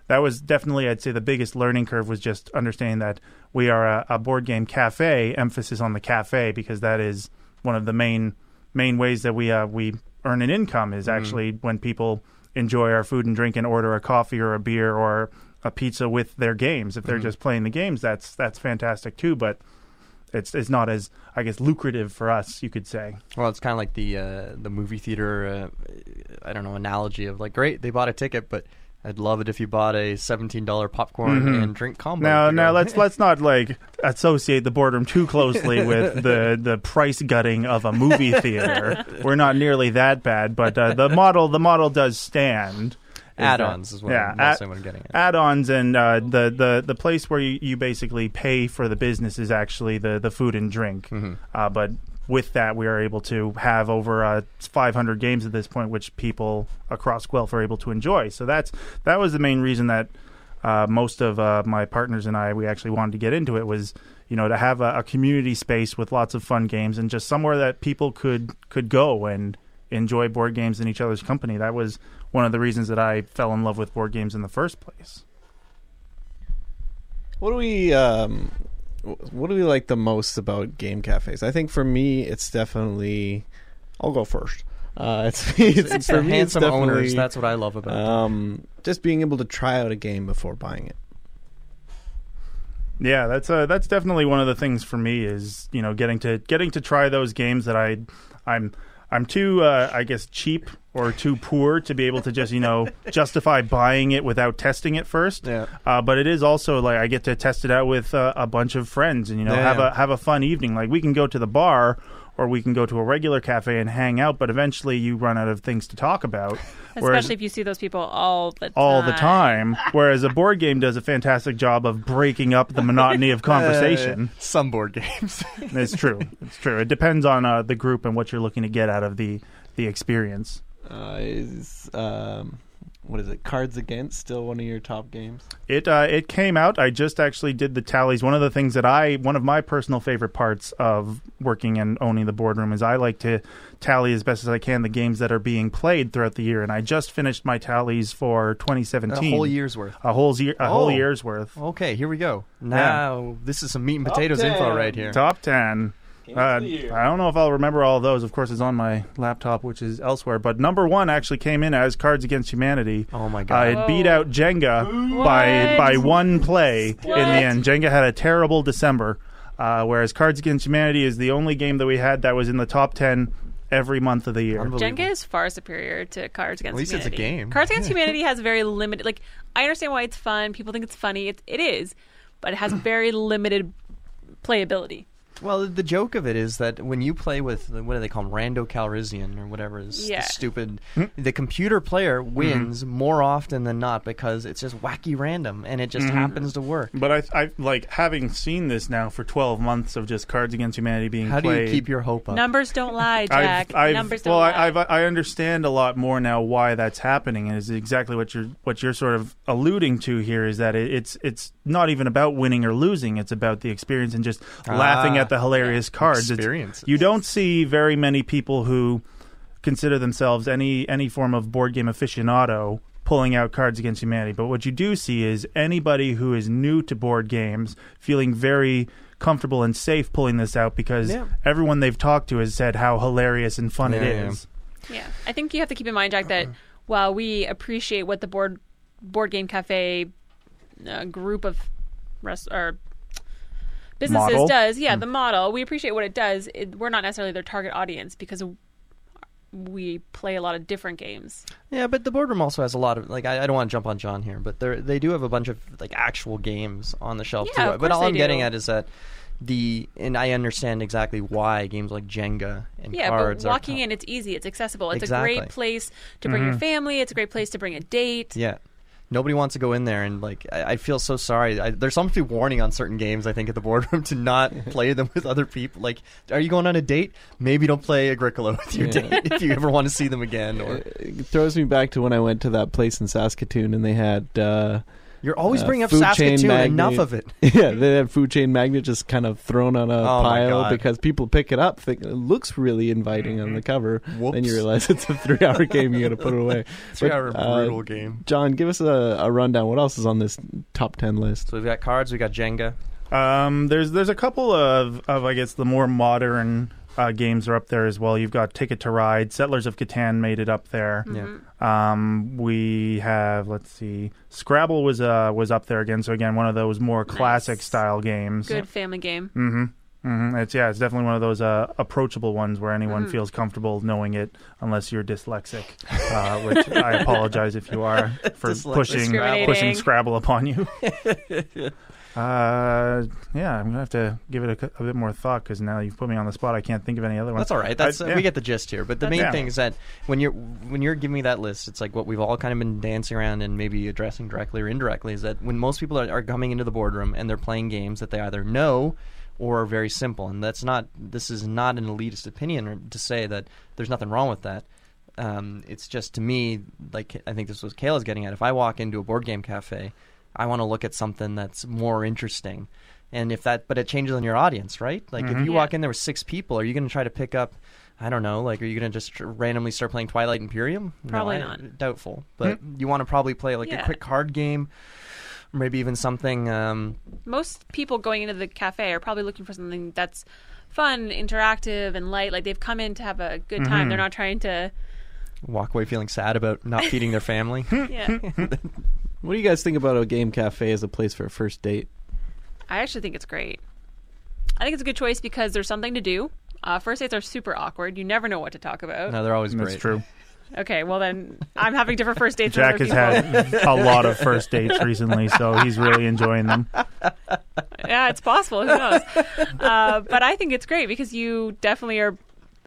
Speaker 3: that was definitely I'd say the biggest learning curve was just understanding that we are a, a board game cafe, emphasis on the cafe because that is one of the main main ways that we uh, we earn an income is actually when people enjoy our food and drink and order a coffee or a beer or a pizza with their games. If they're just playing the games, that's that's fantastic too. But it's it's not as I guess lucrative for us, you could say.
Speaker 1: Well, it's kind of like the uh, the movie theater. Uh, I don't know analogy of like, great, they bought a ticket, but I'd love it if you bought a seventeen dollar popcorn
Speaker 3: Mhm.
Speaker 1: and drink combo.
Speaker 3: Now, now
Speaker 1: go.
Speaker 3: let's let's not like associate the boardroom too closely with the the price gutting of a movie theater. We're not nearly that bad, but uh, the model the model does stand. Is that-
Speaker 1: add-ons is what
Speaker 3: yeah,
Speaker 1: I'm,
Speaker 3: add-
Speaker 1: mostly what I'm getting at.
Speaker 3: add-ons and uh, the, the the place where you, you basically pay for the business is actually the the food and drink.
Speaker 1: Mhm.
Speaker 3: Uh, but with that, we are able to have over uh, 500 games at this point, which people across Guelph are able to enjoy. So that's that was the main reason that uh, most of uh, my partners and I we actually wanted to get into it was you know to have a, a community space with lots of fun games and just somewhere that people could could go and enjoy board games in each other's company. That was one of the reasons that I fell in love with board games in the first place.
Speaker 4: What do we um, what do we like the most about game cafes? I think for me, it's definitely. I'll go first. Uh, it's, it's,
Speaker 1: It's
Speaker 4: for
Speaker 1: the
Speaker 4: me, it's
Speaker 1: handsome owners.
Speaker 4: definitely,
Speaker 1: That's what I love about. it.
Speaker 4: um, just being able to try out a game before buying it.
Speaker 3: Yeah, that's uh, that's definitely one of the things for me is you know getting to getting to try those games that I I'm I'm too uh, I guess cheap or too poor to be able to just you know justify buying it without testing it first.
Speaker 1: Yeah.
Speaker 3: Uh, but it is also like I get to test it out with uh, a bunch of friends and you know
Speaker 1: Yeah.
Speaker 3: have a have a fun evening. Like we can go to the bar or we can go to a regular cafe and hang out, but eventually you run out of things to talk about. Whereas-
Speaker 2: Especially if you see those people all the time.
Speaker 3: all the time. Whereas a board game does a fantastic job of breaking up the monotony of conversation.
Speaker 1: Uh, some board games.
Speaker 3: It's true. It's true. It depends on uh, the group and what you're looking to get out of the the experience.
Speaker 4: Uh, is um, what is it? Cards Against still one of your top games?
Speaker 3: It uh, it came out. I just actually did the tallies. One of the things that I one of my personal favorite parts of working and owning the boardroom is I like to tally as best as I can the games that are being played throughout the year. And I just finished my tallies for 2017.
Speaker 1: a whole year's worth.
Speaker 3: A whole year. A whole
Speaker 1: Oh.
Speaker 3: year's worth.
Speaker 1: Okay, here we go. Now this is some meat and potatoes info right here.
Speaker 3: Top ten. Uh, I don't know if I'll remember all of those. Of course, it's on my laptop, which is elsewhere. But number one actually came in as Cards Against Humanity.
Speaker 1: Oh my
Speaker 3: Uh,
Speaker 1: god.
Speaker 3: it beat out Jenga by
Speaker 2: What?
Speaker 3: by one play in the end. Jenga had a terrible December, uh, whereas Cards Against Humanity is the only game that we had that was in the top ten every month of the year.
Speaker 2: Jenga is far superior to Cards Against Humanity.
Speaker 1: At least it's a game.
Speaker 2: Cards Against Humanity has very limited. Like I understand why it's fun. People think it's funny. It, it is, but it has very limited playability.
Speaker 1: Well, the joke of it is that when you play with what do they call them, Rando Calrissian or whatever is
Speaker 2: Yeah.
Speaker 1: stupid,
Speaker 3: Hmm?
Speaker 1: the computer player
Speaker 3: Mm-hmm.
Speaker 1: wins more often than not because it's just wacky random and it just
Speaker 3: Mhm.
Speaker 1: happens to work.
Speaker 3: But I, I like having seen this now for 12 months of just Cards Against Humanity being
Speaker 1: How do
Speaker 3: played.
Speaker 1: you keep your hope up?
Speaker 2: Numbers don't lie, Jack.
Speaker 3: I've, I've,
Speaker 2: Numbers don't
Speaker 3: well,
Speaker 2: lie.
Speaker 3: I, I've, I understand a lot more now why that's happening, and is exactly what you're what you're sort of alluding to here. Is that it, it's it's not even about winning or losing; it's about the experience and just laughing
Speaker 1: Ah.
Speaker 3: at the hilarious cards. It's-
Speaker 1: Experiences.
Speaker 3: you don't see very many people who consider themselves any any form of board game aficionado pulling out Cards Against Humanity. But what you do see is anybody who is new to board games feeling very comfortable and safe pulling this out because
Speaker 1: Yeah.
Speaker 3: everyone they've talked to has said how hilarious and fun it
Speaker 1: Yeah, yeah.
Speaker 2: Yeah, I think you have to keep in mind, Jack, that while we appreciate what the board board game cafe uh, group of rest or businesses
Speaker 3: Model?
Speaker 2: does, yeah, hmm. the model, we appreciate what it does. It, we're not necessarily their target audience because we play a lot of different games.
Speaker 1: Yeah, but the boardroom also has a lot of like I, I don't want to jump on John here, but they they do have a bunch of like actual games on the shelf
Speaker 2: Yeah,
Speaker 1: too. but all I'm getting at is that the and I understand exactly why games like Jenga and
Speaker 2: Yeah,
Speaker 1: cards
Speaker 2: but walking in, it's easy, it's accessible, it's a great place to bring your mm-hmm. family. It's a great place to bring a date.
Speaker 1: Yeah. Nobody wants to go in there and like. I, I feel so sorry. I, there's supposed to be warning on certain games. I think at the boardroom to not play them with other people. Like, are you going on a date? Maybe don't play Agricola with your
Speaker 4: Yeah.
Speaker 1: date if you ever want to see them again. Or
Speaker 4: It throws me back to when I went to that place in Saskatoon and they had uh,
Speaker 1: you're always
Speaker 4: uh,
Speaker 1: bringing up
Speaker 4: food chain
Speaker 1: Saskatoon.
Speaker 4: magnate.
Speaker 1: Enough of it.
Speaker 4: yeah, they had food chain magnate just kind of thrown on a
Speaker 1: Oh
Speaker 4: pile because people pick it up, think it looks really inviting on the cover. Then you realize it's a three-hour game. You got to put it away.
Speaker 1: Three-hour
Speaker 4: uh,
Speaker 1: game.
Speaker 4: John, give us a, a rundown. What else is on this top ten list?
Speaker 1: So we've got cards. We got Jenga.
Speaker 3: Um, there's there's a couple of, of I guess the more modern uh, games are up there as well. You've got Ticket to Ride, Settlers of Catan made it up there.
Speaker 2: Mm-hmm.
Speaker 1: Yeah.
Speaker 3: Um, we have let's see, Scrabble was uh was up there again. So again, one of those more classic
Speaker 2: Nice.
Speaker 3: style games.
Speaker 2: Good family game.
Speaker 3: Mm-hmm. Mm-hmm. It's yeah, it's definitely one of those uh, approachable ones where anyone
Speaker 2: Mhm.
Speaker 3: feels comfortable knowing it, unless you're dyslexic, uh, which I apologize if you are for
Speaker 1: Dyslexic.
Speaker 3: pushing pushing Scrabble upon you. uh, yeah, I'm gonna have to give it a, a bit more thought because now you've put me on the spot. I can't think of any other ones.
Speaker 1: That's all right. That's
Speaker 3: I-
Speaker 1: uh,
Speaker 3: yeah.
Speaker 1: we get the gist here. But the main
Speaker 3: okay.
Speaker 1: thing is that when you're when you're giving me that list, it's like what we've all kind of been dancing around and maybe addressing directly or indirectly is that when most people are, are coming into the boardroom and they're playing games that they either know or are very simple, and that's not this is not an elitist opinion to say that there's nothing wrong with that. Um, it's just to me like I think this was Kayla's getting at. If I walk into a board game cafe, I want to look at something that's more interesting. And if that, but it changes on your audience, right? Like if
Speaker 3: Mhm.
Speaker 1: you
Speaker 2: Yeah.
Speaker 1: walk in there with six people, are you going to try to pick up? I don't know. Like, are you going to just randomly start playing Twilight Imperium? No,
Speaker 2: Probably
Speaker 1: I-
Speaker 2: not.
Speaker 1: Doubtful. But you want to probably play like
Speaker 2: Yeah.
Speaker 1: a quick card game, or maybe even something. Um,
Speaker 2: most people going into the cafe are probably looking for something that's fun, interactive, and light. Like they've come in to have a good time.
Speaker 3: Mhm.
Speaker 2: They're not trying to.
Speaker 1: walk away feeling sad about not feeding their family.
Speaker 2: Yeah,
Speaker 4: What do you guys think about a game cafe as a place for a first date?
Speaker 2: I actually think it's great. I think it's a good choice because there's something to do. Uh, first dates are super awkward. You never know what to talk about.
Speaker 1: no, they're always
Speaker 3: That's
Speaker 1: great.
Speaker 3: true.
Speaker 2: Okay, well then I'm having different first dates.
Speaker 3: Jack
Speaker 2: than
Speaker 3: has
Speaker 2: other people.
Speaker 3: had a lot of first dates recently, so he's really enjoying them.
Speaker 2: yeah, it's possible. Who knows? uh, but I think it's great because you definitely are.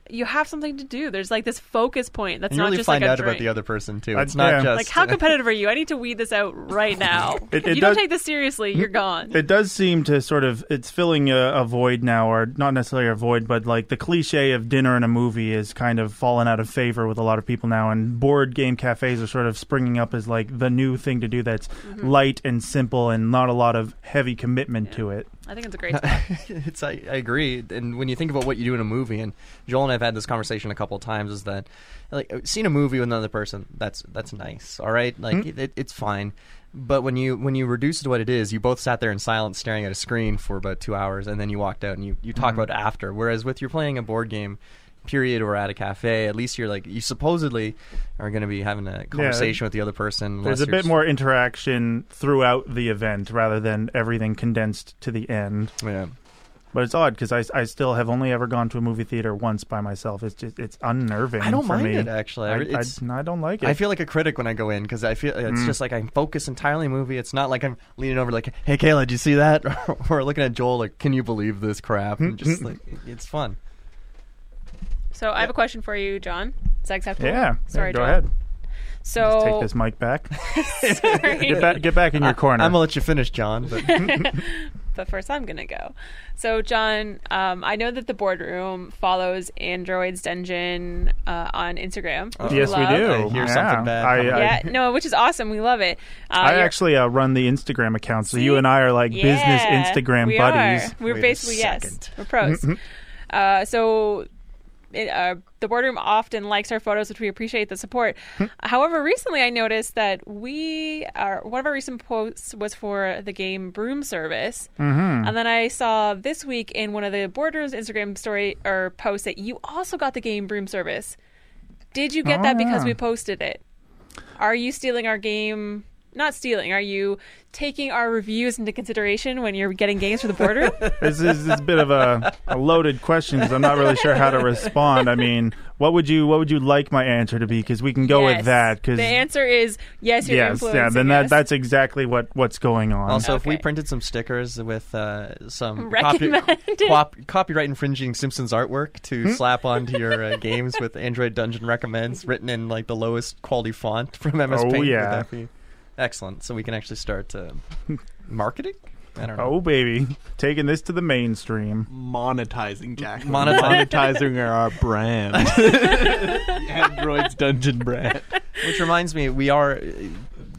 Speaker 2: You have something to do. There's like this focus point. That's
Speaker 1: And you
Speaker 2: not
Speaker 1: really
Speaker 2: just
Speaker 1: find
Speaker 2: like a
Speaker 1: out about the other person too. It's not
Speaker 3: yeah.
Speaker 1: just
Speaker 2: Like, how competitive are you? I need to weed this out right now.
Speaker 3: It-
Speaker 2: if
Speaker 3: it
Speaker 2: you don't take this seriously, you're gone.
Speaker 3: It does seem to sort of it's filling a, a void now, or not necessarily a void, but like the cliche of dinner and a movie is kind of fallen out of favor with a lot of people now, and board game cafes are sort of springing up as like the new thing to do that's
Speaker 2: Mm-hmm.
Speaker 3: light and simple and not a lot of heavy commitment to it.
Speaker 2: I think it's a great spot.
Speaker 1: it's I, I agree and when you think about what you do in a movie and joel and i've had this conversation a couple of times is that like seeing a movie with another person that's that's nice all right like
Speaker 3: Hmm.
Speaker 1: it, it's fine but when you when you reduce it to what it is you both sat there in silence staring at a screen for about two hours and then you walked out and you, you talk
Speaker 3: Mhm.
Speaker 1: about it after whereas with you're playing a board game period or at a cafe at least you're like you supposedly are going to be having a conversation with the other person
Speaker 3: There's a bit more interaction throughout the event rather than everything condensed to the end.
Speaker 1: yeah
Speaker 3: But it's odd because I, I still have only ever gone to a movie theater once by myself. It's just it's unnerving.
Speaker 1: I don't mind
Speaker 3: me.
Speaker 1: it actually.
Speaker 3: I, I, I don't like it.
Speaker 1: I feel like a critic when I go in because I feel it's
Speaker 3: Mm.
Speaker 1: just like I'm focused entirely on movie. It's not like I'm leaning over like, "Hey, Kayla, did you see that?" or looking at Joel like, "Can you believe this crap?" And just like it's fun.
Speaker 2: So I have a question for you, John. Is that acceptable?
Speaker 3: yeah.
Speaker 2: Sorry,
Speaker 3: go
Speaker 2: John.
Speaker 3: ahead.
Speaker 2: So
Speaker 3: Just take this mic back.
Speaker 2: sorry.
Speaker 3: Get back. Get back in your corner.
Speaker 1: I'm gonna let you finish, John. But
Speaker 2: but first I'm gonna go. So John, um, I know that the boardroom follows Android's Dungeon uh, on Instagram. which
Speaker 3: yes, we
Speaker 2: love.
Speaker 3: do.
Speaker 1: I hear
Speaker 3: yeah.
Speaker 1: something bad
Speaker 3: I,
Speaker 1: coming.
Speaker 3: I,
Speaker 2: Yeah, no, which is awesome. We love it. Uh,
Speaker 3: I
Speaker 2: you're-
Speaker 3: actually uh, run the Instagram account, so you and I are like business
Speaker 2: Yeah,
Speaker 3: Instagram
Speaker 2: we
Speaker 3: buddies.
Speaker 2: Are. We're
Speaker 1: Wait a
Speaker 2: basically yes,
Speaker 1: second.
Speaker 2: we're pros. uh, so. It, uh, the boardroom often likes our photos, which we appreciate the support. However, recently I noticed that we are one of our recent posts was for the game Broom Service,
Speaker 3: Mm-hmm.
Speaker 2: and then I saw this week in one of the boardroom's Instagram story or post that you also got the game Broom Service. Did you get
Speaker 3: Oh,
Speaker 2: that because
Speaker 3: yeah.
Speaker 2: we posted it? Are you stealing our game? Not stealing. Are you taking our reviews into consideration when you're getting games for the boardroom?
Speaker 3: This is, this is a bit of a, a loaded question because I'm not really sure how to respond. I mean, what would you what would you like my answer to be? Because we can go
Speaker 2: Yes.
Speaker 3: with that. Because
Speaker 2: the answer is yes. You're
Speaker 3: yes, yeah, then that
Speaker 2: us.
Speaker 3: that's exactly what what's going on.
Speaker 1: also, if we printed some stickers with uh, some
Speaker 2: Recommended.
Speaker 1: cop- copyright infringing Simpsons artwork to slap onto your uh, games with Android Dungeon recommends written in like the lowest quality font from MS
Speaker 3: Oh,
Speaker 1: Paint, would that be excellent? So we can actually start uh, marketing. I don't know.
Speaker 3: oh baby, taking this to the mainstream.
Speaker 4: monetizing Jack.
Speaker 1: Monetize-
Speaker 4: monetizing our brand. Android's Dungeon brand.
Speaker 1: Which reminds me, we are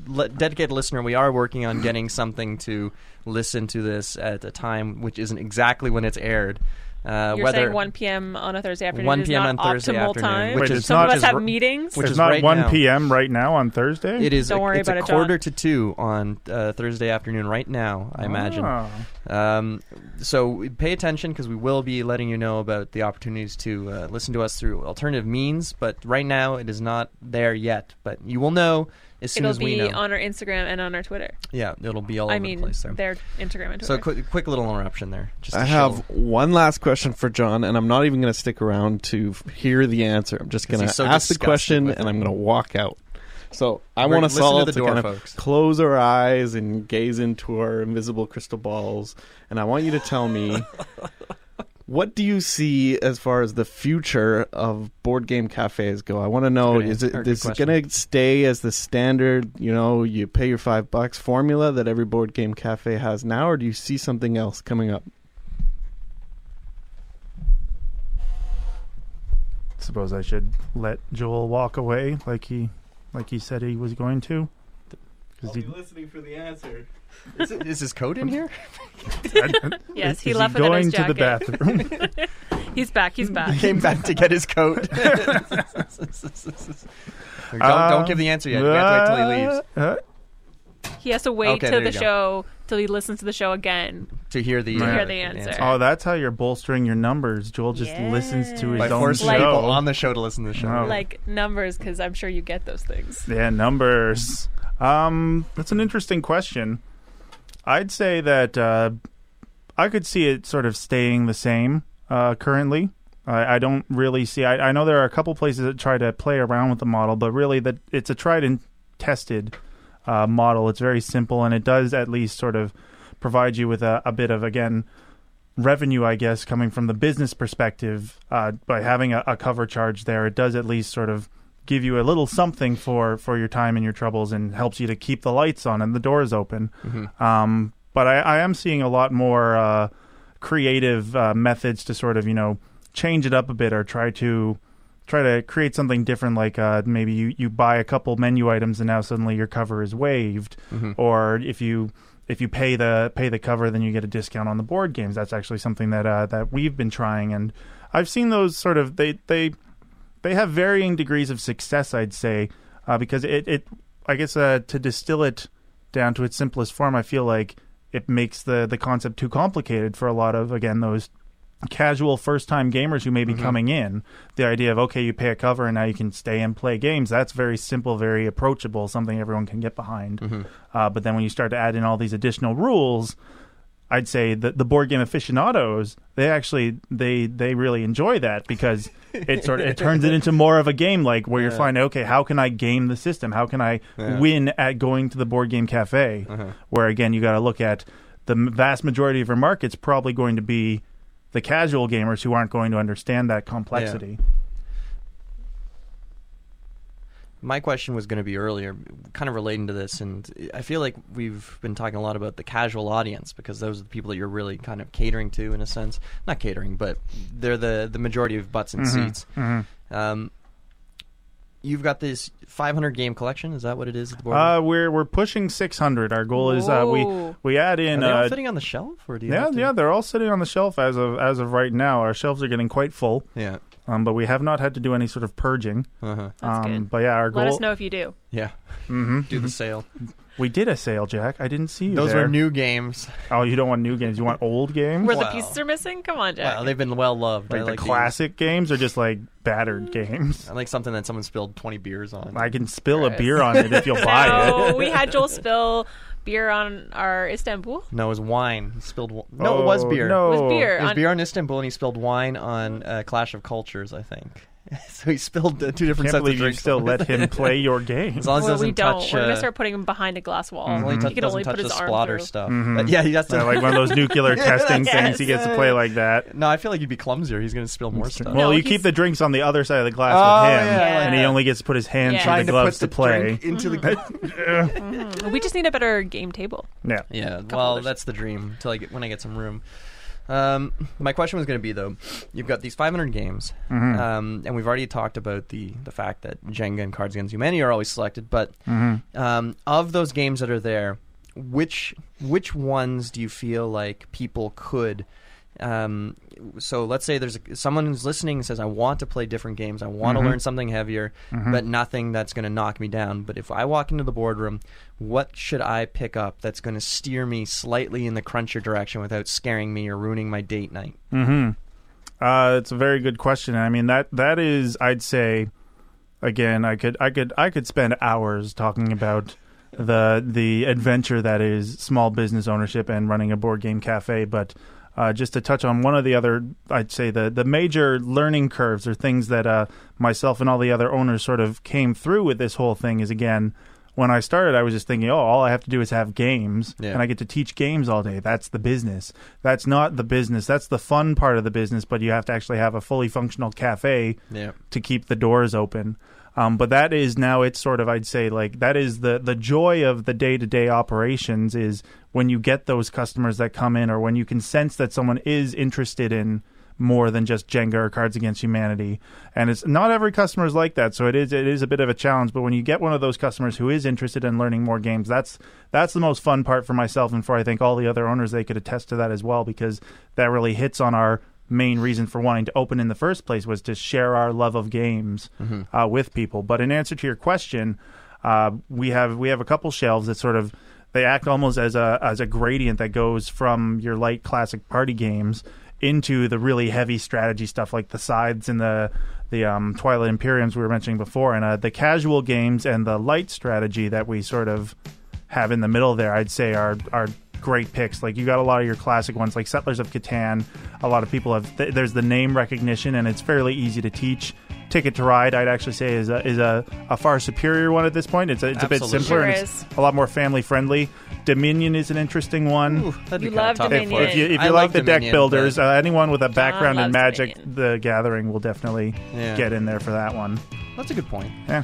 Speaker 1: le- dedicated listener. We are working on getting something to listen to this at a time which isn't exactly when it's aired. Uh,
Speaker 2: You're
Speaker 1: whether
Speaker 2: saying 1 p.m. on a Thursday afternoon
Speaker 1: 1
Speaker 2: is
Speaker 1: p.m.
Speaker 2: not
Speaker 1: on Thursday
Speaker 2: optimal
Speaker 1: afternoon,
Speaker 2: time.
Speaker 1: which
Speaker 3: Wait,
Speaker 1: is
Speaker 3: it's
Speaker 2: Some
Speaker 3: not-
Speaker 2: of us have
Speaker 1: r-
Speaker 2: meetings.
Speaker 1: which
Speaker 3: It's
Speaker 1: is
Speaker 3: not
Speaker 1: right
Speaker 3: 1
Speaker 1: now.
Speaker 3: p.m. right now on Thursday.
Speaker 1: It is.
Speaker 2: Don't
Speaker 1: a,
Speaker 2: worry
Speaker 1: it's
Speaker 2: about
Speaker 1: a
Speaker 2: it, John.
Speaker 1: quarter to two on uh, Thursday afternoon right now. I imagine.
Speaker 3: Oh.
Speaker 1: Um, so pay attention because we will be letting you know about the opportunities to uh, listen to us through alternative means. But right now, it is not there yet. But you will know as soon
Speaker 2: It'll
Speaker 1: as we
Speaker 2: be
Speaker 1: know.
Speaker 2: on our Instagram and on our Twitter.
Speaker 1: yeah, it'll be all
Speaker 2: I
Speaker 1: over
Speaker 2: mean,
Speaker 1: the place there.
Speaker 2: their Instagram and Twitter.
Speaker 1: So quick, quick little interruption there. Just to
Speaker 4: I
Speaker 1: show-
Speaker 4: have one last question for John, and I'm not even going to stick around to hear the answer. I'm just going to
Speaker 1: so
Speaker 4: ask the question, and. I'm going to walk out. So I want
Speaker 1: listen
Speaker 4: us
Speaker 1: to
Speaker 4: all
Speaker 1: the
Speaker 4: to
Speaker 1: door,
Speaker 4: kind of
Speaker 1: folks.
Speaker 4: close our eyes and gaze into our invisible crystal balls, and I want you to tell me what do you see as far as the future of board game cafes go. I want to know is
Speaker 1: answer,
Speaker 4: it
Speaker 1: good
Speaker 4: is going to stay as the standard, you know, you pay your five bucks formula that every board game cafe has now, or do you see something else coming up?
Speaker 3: Suppose I should let Joel walk away like he like he said he was going to. 'Cause he-
Speaker 4: listening for the answer.
Speaker 1: is, it, is his coat in here?
Speaker 2: yes,
Speaker 3: is
Speaker 2: he
Speaker 3: he
Speaker 2: left without
Speaker 3: going
Speaker 2: his
Speaker 3: to the
Speaker 2: jacket.
Speaker 3: bathroom.
Speaker 2: He's back. He's
Speaker 1: He
Speaker 2: back.
Speaker 1: came back to get his coat. don't, don't give the answer yet. You have to wait till he leaves
Speaker 3: Uh,
Speaker 2: He has to wait
Speaker 1: Okay,
Speaker 2: till
Speaker 1: there
Speaker 2: the
Speaker 1: you go.
Speaker 2: to till he listens to the show again.
Speaker 1: to hear the,
Speaker 3: To
Speaker 1: uh,
Speaker 2: hear the answer.
Speaker 3: oh, that's how you're bolstering your numbers. Joel just
Speaker 2: Yeah.
Speaker 3: listens to his
Speaker 1: By
Speaker 3: own
Speaker 1: forcing
Speaker 3: show.
Speaker 1: people on the show to listen to the show.
Speaker 3: Oh.
Speaker 2: Like numbers, because I'm sure you get those things.
Speaker 3: Yeah, numbers. Um, that's an interesting question. I'd say that uh, I could see it sort of staying the same uh, currently. I, I don't really see. I, I know there are a couple places that try to play around with the model, but really, that it's a tried and tested uh, model. It's very simple, and it does at least sort of provide you with a, a bit of again revenue, I guess, coming from the business perspective uh, by having a, a cover charge there. It does at least sort of give you a little something for for your time and your troubles, and helps you to keep the lights on and the doors open.
Speaker 1: Mhm.
Speaker 3: Um, but I, I am seeing a lot more uh, creative uh, methods to sort of you know change it up a bit or try to try to create something different. Like uh, maybe you you buy a couple menu items and now suddenly your cover is waived,
Speaker 1: Mhm.
Speaker 3: or if you if you pay the pay the cover, then you get a discount on the board games. That's actually something that uh, that we've been trying, and I've seen those sort of they they they have varying degrees of success. I'd say uh, because it it I guess uh, to distill it down to its simplest form, I feel like it makes the the concept too complicated for a lot of again those casual first time gamers who may be
Speaker 1: Mhm.
Speaker 3: coming in the idea of okay you pay a cover and now you can stay and play games that's very simple very approachable something everyone can get behind
Speaker 1: Mhm.
Speaker 3: uh, but then when you start to add in all these additional rules I'd say that the board game aficionados they actually they they really enjoy that because it sort of it turns it into more of a game like where you're
Speaker 1: Yeah.
Speaker 3: finding okay how can I game the system how can I
Speaker 1: Yeah.
Speaker 3: win at going to the board game cafe
Speaker 1: Uh-huh.
Speaker 3: where again you got to look at the vast majority of your market's probably going to be the casual gamers who aren't going to understand that complexity.
Speaker 1: My question was going to be earlier, kind of relating to this, and I feel like we've been talking a lot about the casual audience because those are the people that you're really kind of catering to, in a sense. Not catering, but they're the the majority of butts and
Speaker 3: Mhm.
Speaker 1: seats.
Speaker 3: Mhm.
Speaker 1: Um, you've got this 500 game collection. Is that what it is? At the board?
Speaker 3: Uh, we're we're pushing 600. Our goal is uh, we we add
Speaker 1: are
Speaker 3: in
Speaker 1: they all
Speaker 3: uh,
Speaker 1: fitting on the shelf, or do you?
Speaker 3: yeah
Speaker 1: to-
Speaker 3: yeah they're all sitting on the shelf as of as of right now. Our shelves are getting quite full,
Speaker 1: yeah.
Speaker 3: Um, but we have not had to do any sort of purging.
Speaker 1: Uh-huh.
Speaker 2: That's
Speaker 3: um,
Speaker 2: good.
Speaker 3: But yeah, our goal.
Speaker 2: Let us know if you do.
Speaker 1: Yeah.
Speaker 3: Mm-hmm.
Speaker 1: Do the sale.
Speaker 3: We did a sale, Jack. I didn't see you
Speaker 1: Those
Speaker 3: there.
Speaker 1: were new games.
Speaker 3: Oh, you don't want new games. You want old games.
Speaker 2: Where the
Speaker 1: Wow.
Speaker 2: pieces are missing? Come on, Jack.
Speaker 1: Wow, they've been well loved. I
Speaker 3: like,
Speaker 1: like
Speaker 3: the
Speaker 1: these.
Speaker 3: classic games or just like battered games.
Speaker 1: I like something that someone spilled 20 beers on.
Speaker 3: I can spill a
Speaker 2: Gross.
Speaker 3: beer on it if you'll buy
Speaker 2: no,
Speaker 3: it.
Speaker 2: we had Joel spill beer on our Istanbul.
Speaker 1: No, it was wine. He spilled. wi- No, it was
Speaker 3: Oh,
Speaker 1: beer.
Speaker 3: No,
Speaker 2: It was beer.
Speaker 1: It was
Speaker 2: on-
Speaker 1: beer on Istanbul, and he spilled wine on uh, Clash of Cultures, I think. so he spilled uh, two different
Speaker 3: Can't
Speaker 1: sets
Speaker 3: believe
Speaker 1: of
Speaker 3: you
Speaker 1: drinks.
Speaker 3: still let him play your game.
Speaker 1: As long as he
Speaker 2: Well,
Speaker 1: doesn't
Speaker 2: we don't.
Speaker 1: touch.
Speaker 2: We're gonna
Speaker 1: uh,
Speaker 2: start putting him behind a glass wall.
Speaker 1: as long as
Speaker 3: Mhm.
Speaker 1: he
Speaker 2: He can
Speaker 1: doesn't
Speaker 2: only
Speaker 1: touch
Speaker 2: put
Speaker 1: the
Speaker 2: his arm
Speaker 1: splatter
Speaker 2: through.
Speaker 1: stuff.
Speaker 3: Mhm.
Speaker 1: But yeah, he has to.
Speaker 3: Yeah, like one of those nuclear testing things. He gets to play like that.
Speaker 1: no, I feel like he'd be clumsier. He's going to spill more stuff.
Speaker 3: Well,
Speaker 2: No,
Speaker 3: you
Speaker 2: he's-
Speaker 3: keep the drinks on the other side of the glass
Speaker 1: Oh,
Speaker 3: with him,
Speaker 1: yeah,
Speaker 3: and he
Speaker 2: yeah.
Speaker 3: only gets to put his hands
Speaker 2: Yeah.
Speaker 3: through
Speaker 1: Trying
Speaker 3: the
Speaker 1: to put
Speaker 3: gloves
Speaker 1: the
Speaker 3: to play.
Speaker 1: drink into the.
Speaker 2: Mhm. We just need a better game table.
Speaker 3: yeah.
Speaker 1: Yeah, well,
Speaker 2: others.
Speaker 1: that's the dream. Till I get when I get some room. Um, my question was going to be though, you've got these 500 games,
Speaker 3: Mhm.
Speaker 1: um, and we've already talked about the the fact that Jenga and Cards Against Humanity are always selected. But
Speaker 3: Mhm.
Speaker 1: um, of those games that are there, which which ones do you feel like people could? Um, so let's say there's a, someone who's listening and says, "I want to play different games. I want
Speaker 3: Mhm.
Speaker 1: to learn something heavier,
Speaker 3: Mhm.
Speaker 1: but nothing that's going to knock me down. But if I walk into the boardroom, what should I pick up that's going to steer me slightly in the cruncher direction without scaring me or ruining my date night?
Speaker 3: Mm-hmm. Uh, it's a very good question. I mean that that is, I'd say, again, I could I could I could spend hours talking about the the adventure that is small business ownership and running a board game cafe, but. Uh, just to touch on one of the other, I'd say the the major learning curves or things that uh, myself and all the other owners sort of came through with this whole thing is again, when I started, I was just thinking, oh, all I have to do is have games,
Speaker 1: Yeah.
Speaker 3: and I get to teach games all day. That's the business. That's not the business. That's the fun part of the business, but you have to actually have a fully functional cafe
Speaker 1: Yeah,
Speaker 3: to keep the doors open. Um, but that is now it's sort of I'd say like that is the the joy of the day to day operations is when you get those customers that come in or when you can sense that someone is interested in more than just Jenga or Cards Against Humanity. And it's not every customer is like that, so it is it is a bit of a challenge. But when you get one of those customers who is interested in learning more games, that's that's the most fun part for myself and for I think all the other owners. They could attest to that as well because that really hits on our main reason for wanting to open in the first place was to share our love of games uh, with people. But in answer to your question, uh, we have we have a couple shelves that sort of they act almost as a as a gradient that goes from your light classic party games into the really heavy strategy stuff like the sides and the the um, Twilight Imperiums we were mentioning before, and uh, the casual games and the light strategy that we sort of have in the middle there, I'd say are are great picks. Like you got a lot of your classic ones, like Settlers of Catan. A lot of people have. Th- there's the name recognition, and it's fairly easy to teach. Ticket to Ride, I'd actually say, is a is a, a far superior one at this point. It's a, it's a bit simpler
Speaker 2: Sure
Speaker 3: and it's a lot more family friendly. Dominion is an interesting one.
Speaker 1: Ooh, that'd
Speaker 2: You love Dominion.
Speaker 1: for
Speaker 3: If you if you
Speaker 1: love
Speaker 3: like the deck builders, uh, anyone with a background in Magic,
Speaker 2: Dominion.
Speaker 3: the Gathering will definitely
Speaker 1: Yeah.
Speaker 3: get in there for that one.
Speaker 1: that's a good point.
Speaker 3: Yeah.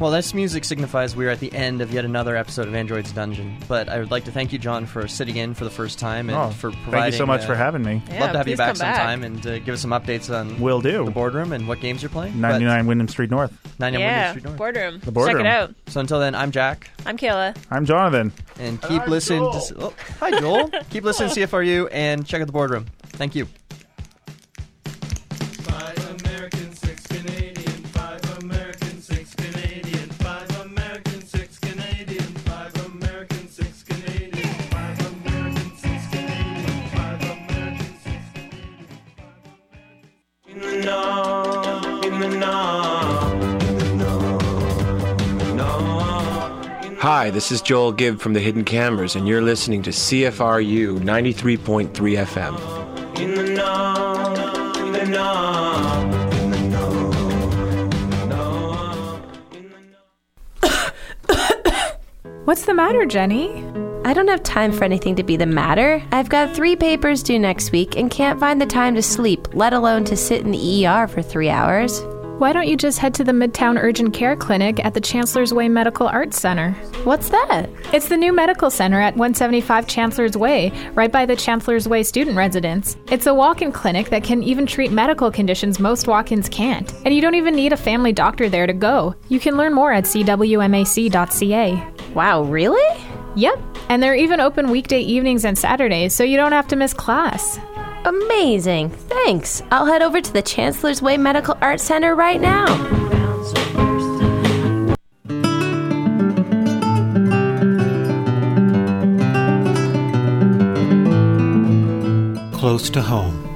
Speaker 1: Well, this music signifies we're at the end of yet another episode of Android's Dungeon. But I would like to thank you, John, for sitting in for the first time and
Speaker 3: Oh,
Speaker 1: for providing.
Speaker 3: Thank you so much
Speaker 1: uh,
Speaker 3: for having me.
Speaker 2: Yeah,
Speaker 1: love to have you back
Speaker 2: come back.
Speaker 1: sometime and uh, give us some updates on
Speaker 3: Will do.
Speaker 1: the boardroom and what games you're playing.
Speaker 3: 99 Wyndham Street North.
Speaker 1: 99
Speaker 2: Yeah,
Speaker 1: Wyndham Street North.
Speaker 2: boardroom.
Speaker 3: The boardroom.
Speaker 2: Check it out.
Speaker 1: So until then, I'm Jack,
Speaker 2: I'm Kayla.
Speaker 3: I'm Jonathan.
Speaker 1: and keep
Speaker 3: I'm
Speaker 1: listening.
Speaker 3: Joel.
Speaker 1: To, oh, hi, Joel. keep listening to CFRU and check out the boardroom. Thank you.
Speaker 5: Hi, this is Joel Gibb from the Hidden Cameras, and you're listening to CFRU 93.3 FM.
Speaker 6: In the know, in the know, in the know, in the know.
Speaker 7: What's the matter, Jenny?
Speaker 8: I don't have time for anything to be the matter. I've got three papers due next week and can't find the time to sleep, let alone to sit in the ER for three hours.
Speaker 7: Why don't you just head to the Midtown Urgent Care Clinic at the Chancellor's Way Medical Arts Center?
Speaker 8: What's that?
Speaker 7: It's the new medical center at 175 Chancellor's Way, right by the Chancellor's Way student residence. It's a walk in clinic that can even treat medical conditions most walk ins can't. And you don't even need a family doctor there to go. You can learn more at cwmac.ca.
Speaker 8: Wow, really?
Speaker 7: Yep, and they're even open weekday evenings and Saturdays, so you don't have to miss class.
Speaker 8: Amazing. Thanks. I'll head over to the Chancellor's Way Medical Arts Center right now.
Speaker 9: Close to Home.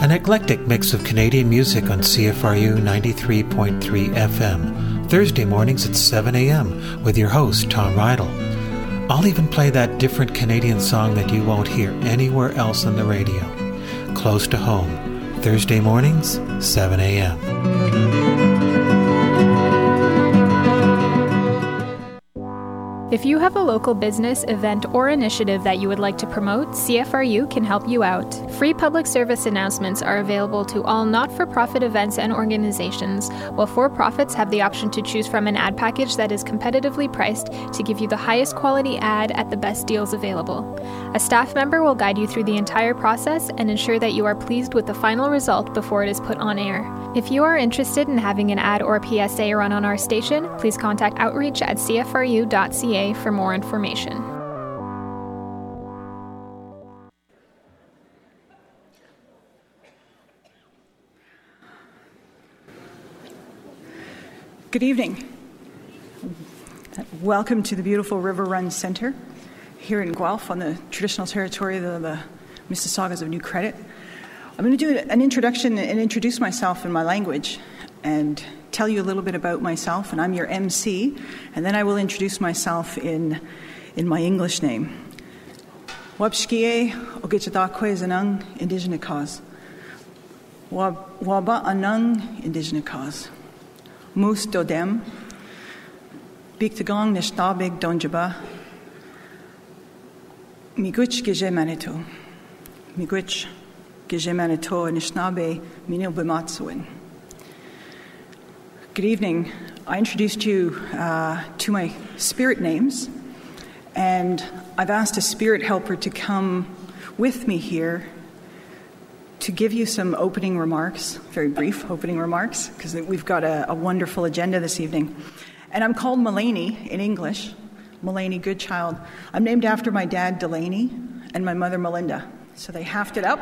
Speaker 9: An eclectic mix of Canadian music on CFRU 93.3 FM, Thursday mornings at 7 a.m. with your host, Tom Rydell. I'll even play that different Canadian song that you won't hear anywhere else on the radio. Close to Home, Thursday mornings, 7 a.m.
Speaker 7: If you have a local business, event, or initiative that you would like to promote, CFRU can help you out. Free public service announcements are available to all not for profit events and organizations, while for profits have the option to choose from an ad package that is competitively priced to give you the highest quality ad at the best deals available. A staff member will guide you through the entire process and ensure that you are pleased with the final result before it is put on air. If you are interested in having an ad or PSA run on our station, please contact outreach at cfru.ca for more information.
Speaker 10: Good evening. Welcome to the beautiful River Run Center here in Guelph on the traditional territory of the Mississaugas of New Credit. I'm going to do an introduction and introduce myself in my language and tell you a little bit about myself, and I'm your MC, and then I will introduce myself in, in my English name. Wabshkie Ogichadakwe Zanung Indigenous Cause. Waba Anung Indigenous Cause. Moose Dodem. Bigtagong Nishtabig Donjaba. Miguch Gije Manitou. Miguch Gije Manitou Nishnabe Minil Bimatsuin. Good evening. I introduced you uh, to my spirit names, and I've asked a spirit helper to come with me here to give you some opening remarks, very brief opening remarks, because we've got a, a, wonderful agenda this evening. And I'm called Mulaney in English, Mulaney Goodchild. I'm named after my dad, Delaney, and my mother, Melinda. So they halved it up.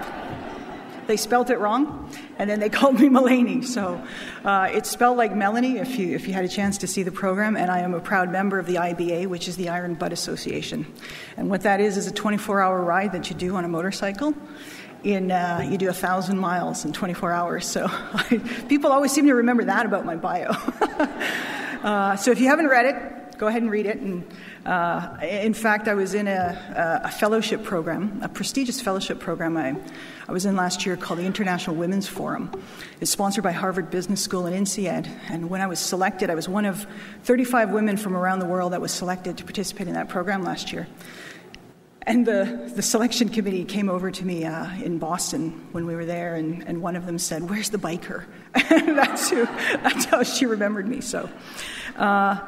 Speaker 10: They spelt it wrong, and then they called me Mulaney. So uh, it's spelled like Melanie if you, if you had a chance to see the program, and I am a proud member of the IBA, which is the Iron Butt Association. And what that is is a 24 hour ride that you do on a motorcycle. In, uh, you do a thousand miles in 24 hours. So I, people always seem to remember that about my bio. uh, so if you haven't read it, go ahead and read it. And uh, in fact, I was in a, a, fellowship program, a prestigious fellowship program I, I was in last year called the International Women's Forum. It's sponsored by Harvard Business School and INSEAD. And when I was selected, I was one of 35 women from around the world that was selected to participate in that program last year. And the, the selection committee came over to me uh, in Boston when we were there, and, and one of them said, Where's the biker? And that's, who, that's how she remembered me. So, uh,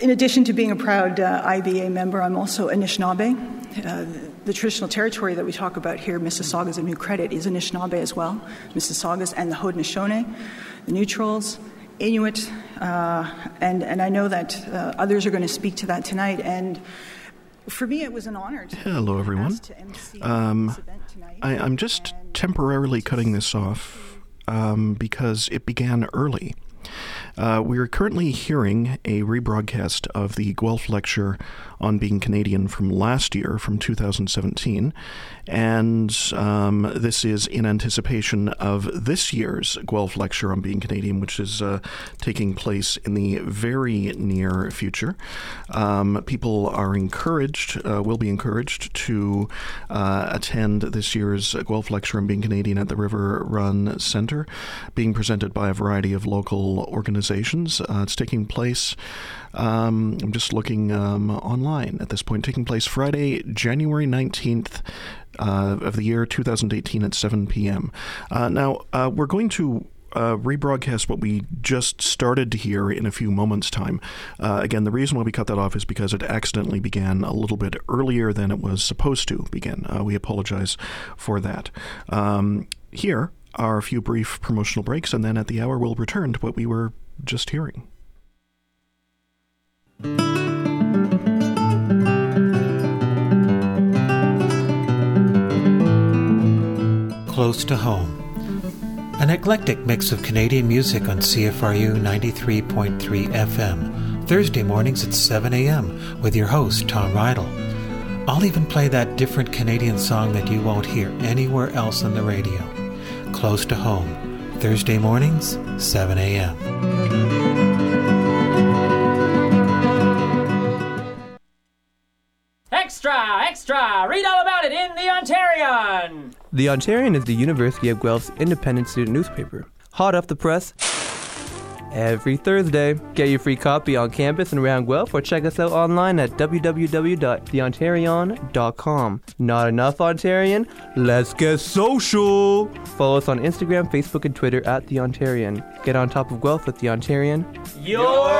Speaker 10: in addition to being a proud uh, IBA member, I'm also Anishinaabe. Uh, the traditional territory that we talk about here, Mississaugas of New Credit, is Anishinaabe as well. Mississaugas and the Haudenosaunee, the Neutrals, Inuit, uh, and, and I know that uh, others are going to speak to that tonight. And for me, it was an honor to
Speaker 11: Hello, everyone. Um, I, am just temporarily cutting this off um, because it began early. Uh, we are currently hearing a rebroadcast of the Guelph lecture on being Canadian from last year, from 2017. And um, this is in anticipation of this year's Guelph lecture on being Canadian, which is uh, taking place in the very near future. Um, people are encouraged, uh, will be encouraged to uh, attend this year's Guelph lecture on being Canadian at the River Run Center, being presented by a variety of local organizations. Uh, it's taking place. Um, I'm just looking um, online at this point. Taking place Friday, January 19th uh, of the year 2018 at 7 p.m. Uh, now, uh, we're going to uh, rebroadcast what we just started to hear in a few moments' time. Uh, again, the reason why we cut that off is because it accidentally began a little bit earlier than it was supposed to begin. Uh, we apologize for that. Um, here are a few brief promotional breaks, and then at the hour, we'll return to what we were just hearing.
Speaker 9: Close to home. An eclectic mix of Canadian music on CFRU 93.3 FM, Thursday mornings at 7 a.m. with your host, Tom Rydell. I'll even play that different Canadian song that you won't hear anywhere else on the radio. Close to home, Thursday mornings, 7 a.m.
Speaker 12: Extra! Extra! Read all about it in The Ontarian!
Speaker 13: The Ontarian is the University of Guelph's independent student newspaper. Hot off the press every Thursday. Get your free copy on campus and around Guelph or check us out online at www.theontarian.com. Not enough Ontarian? Let's get social! Follow us on Instagram, Facebook, and Twitter at The Ontarian. Get on top of Guelph with The Ontarian.
Speaker 12: Your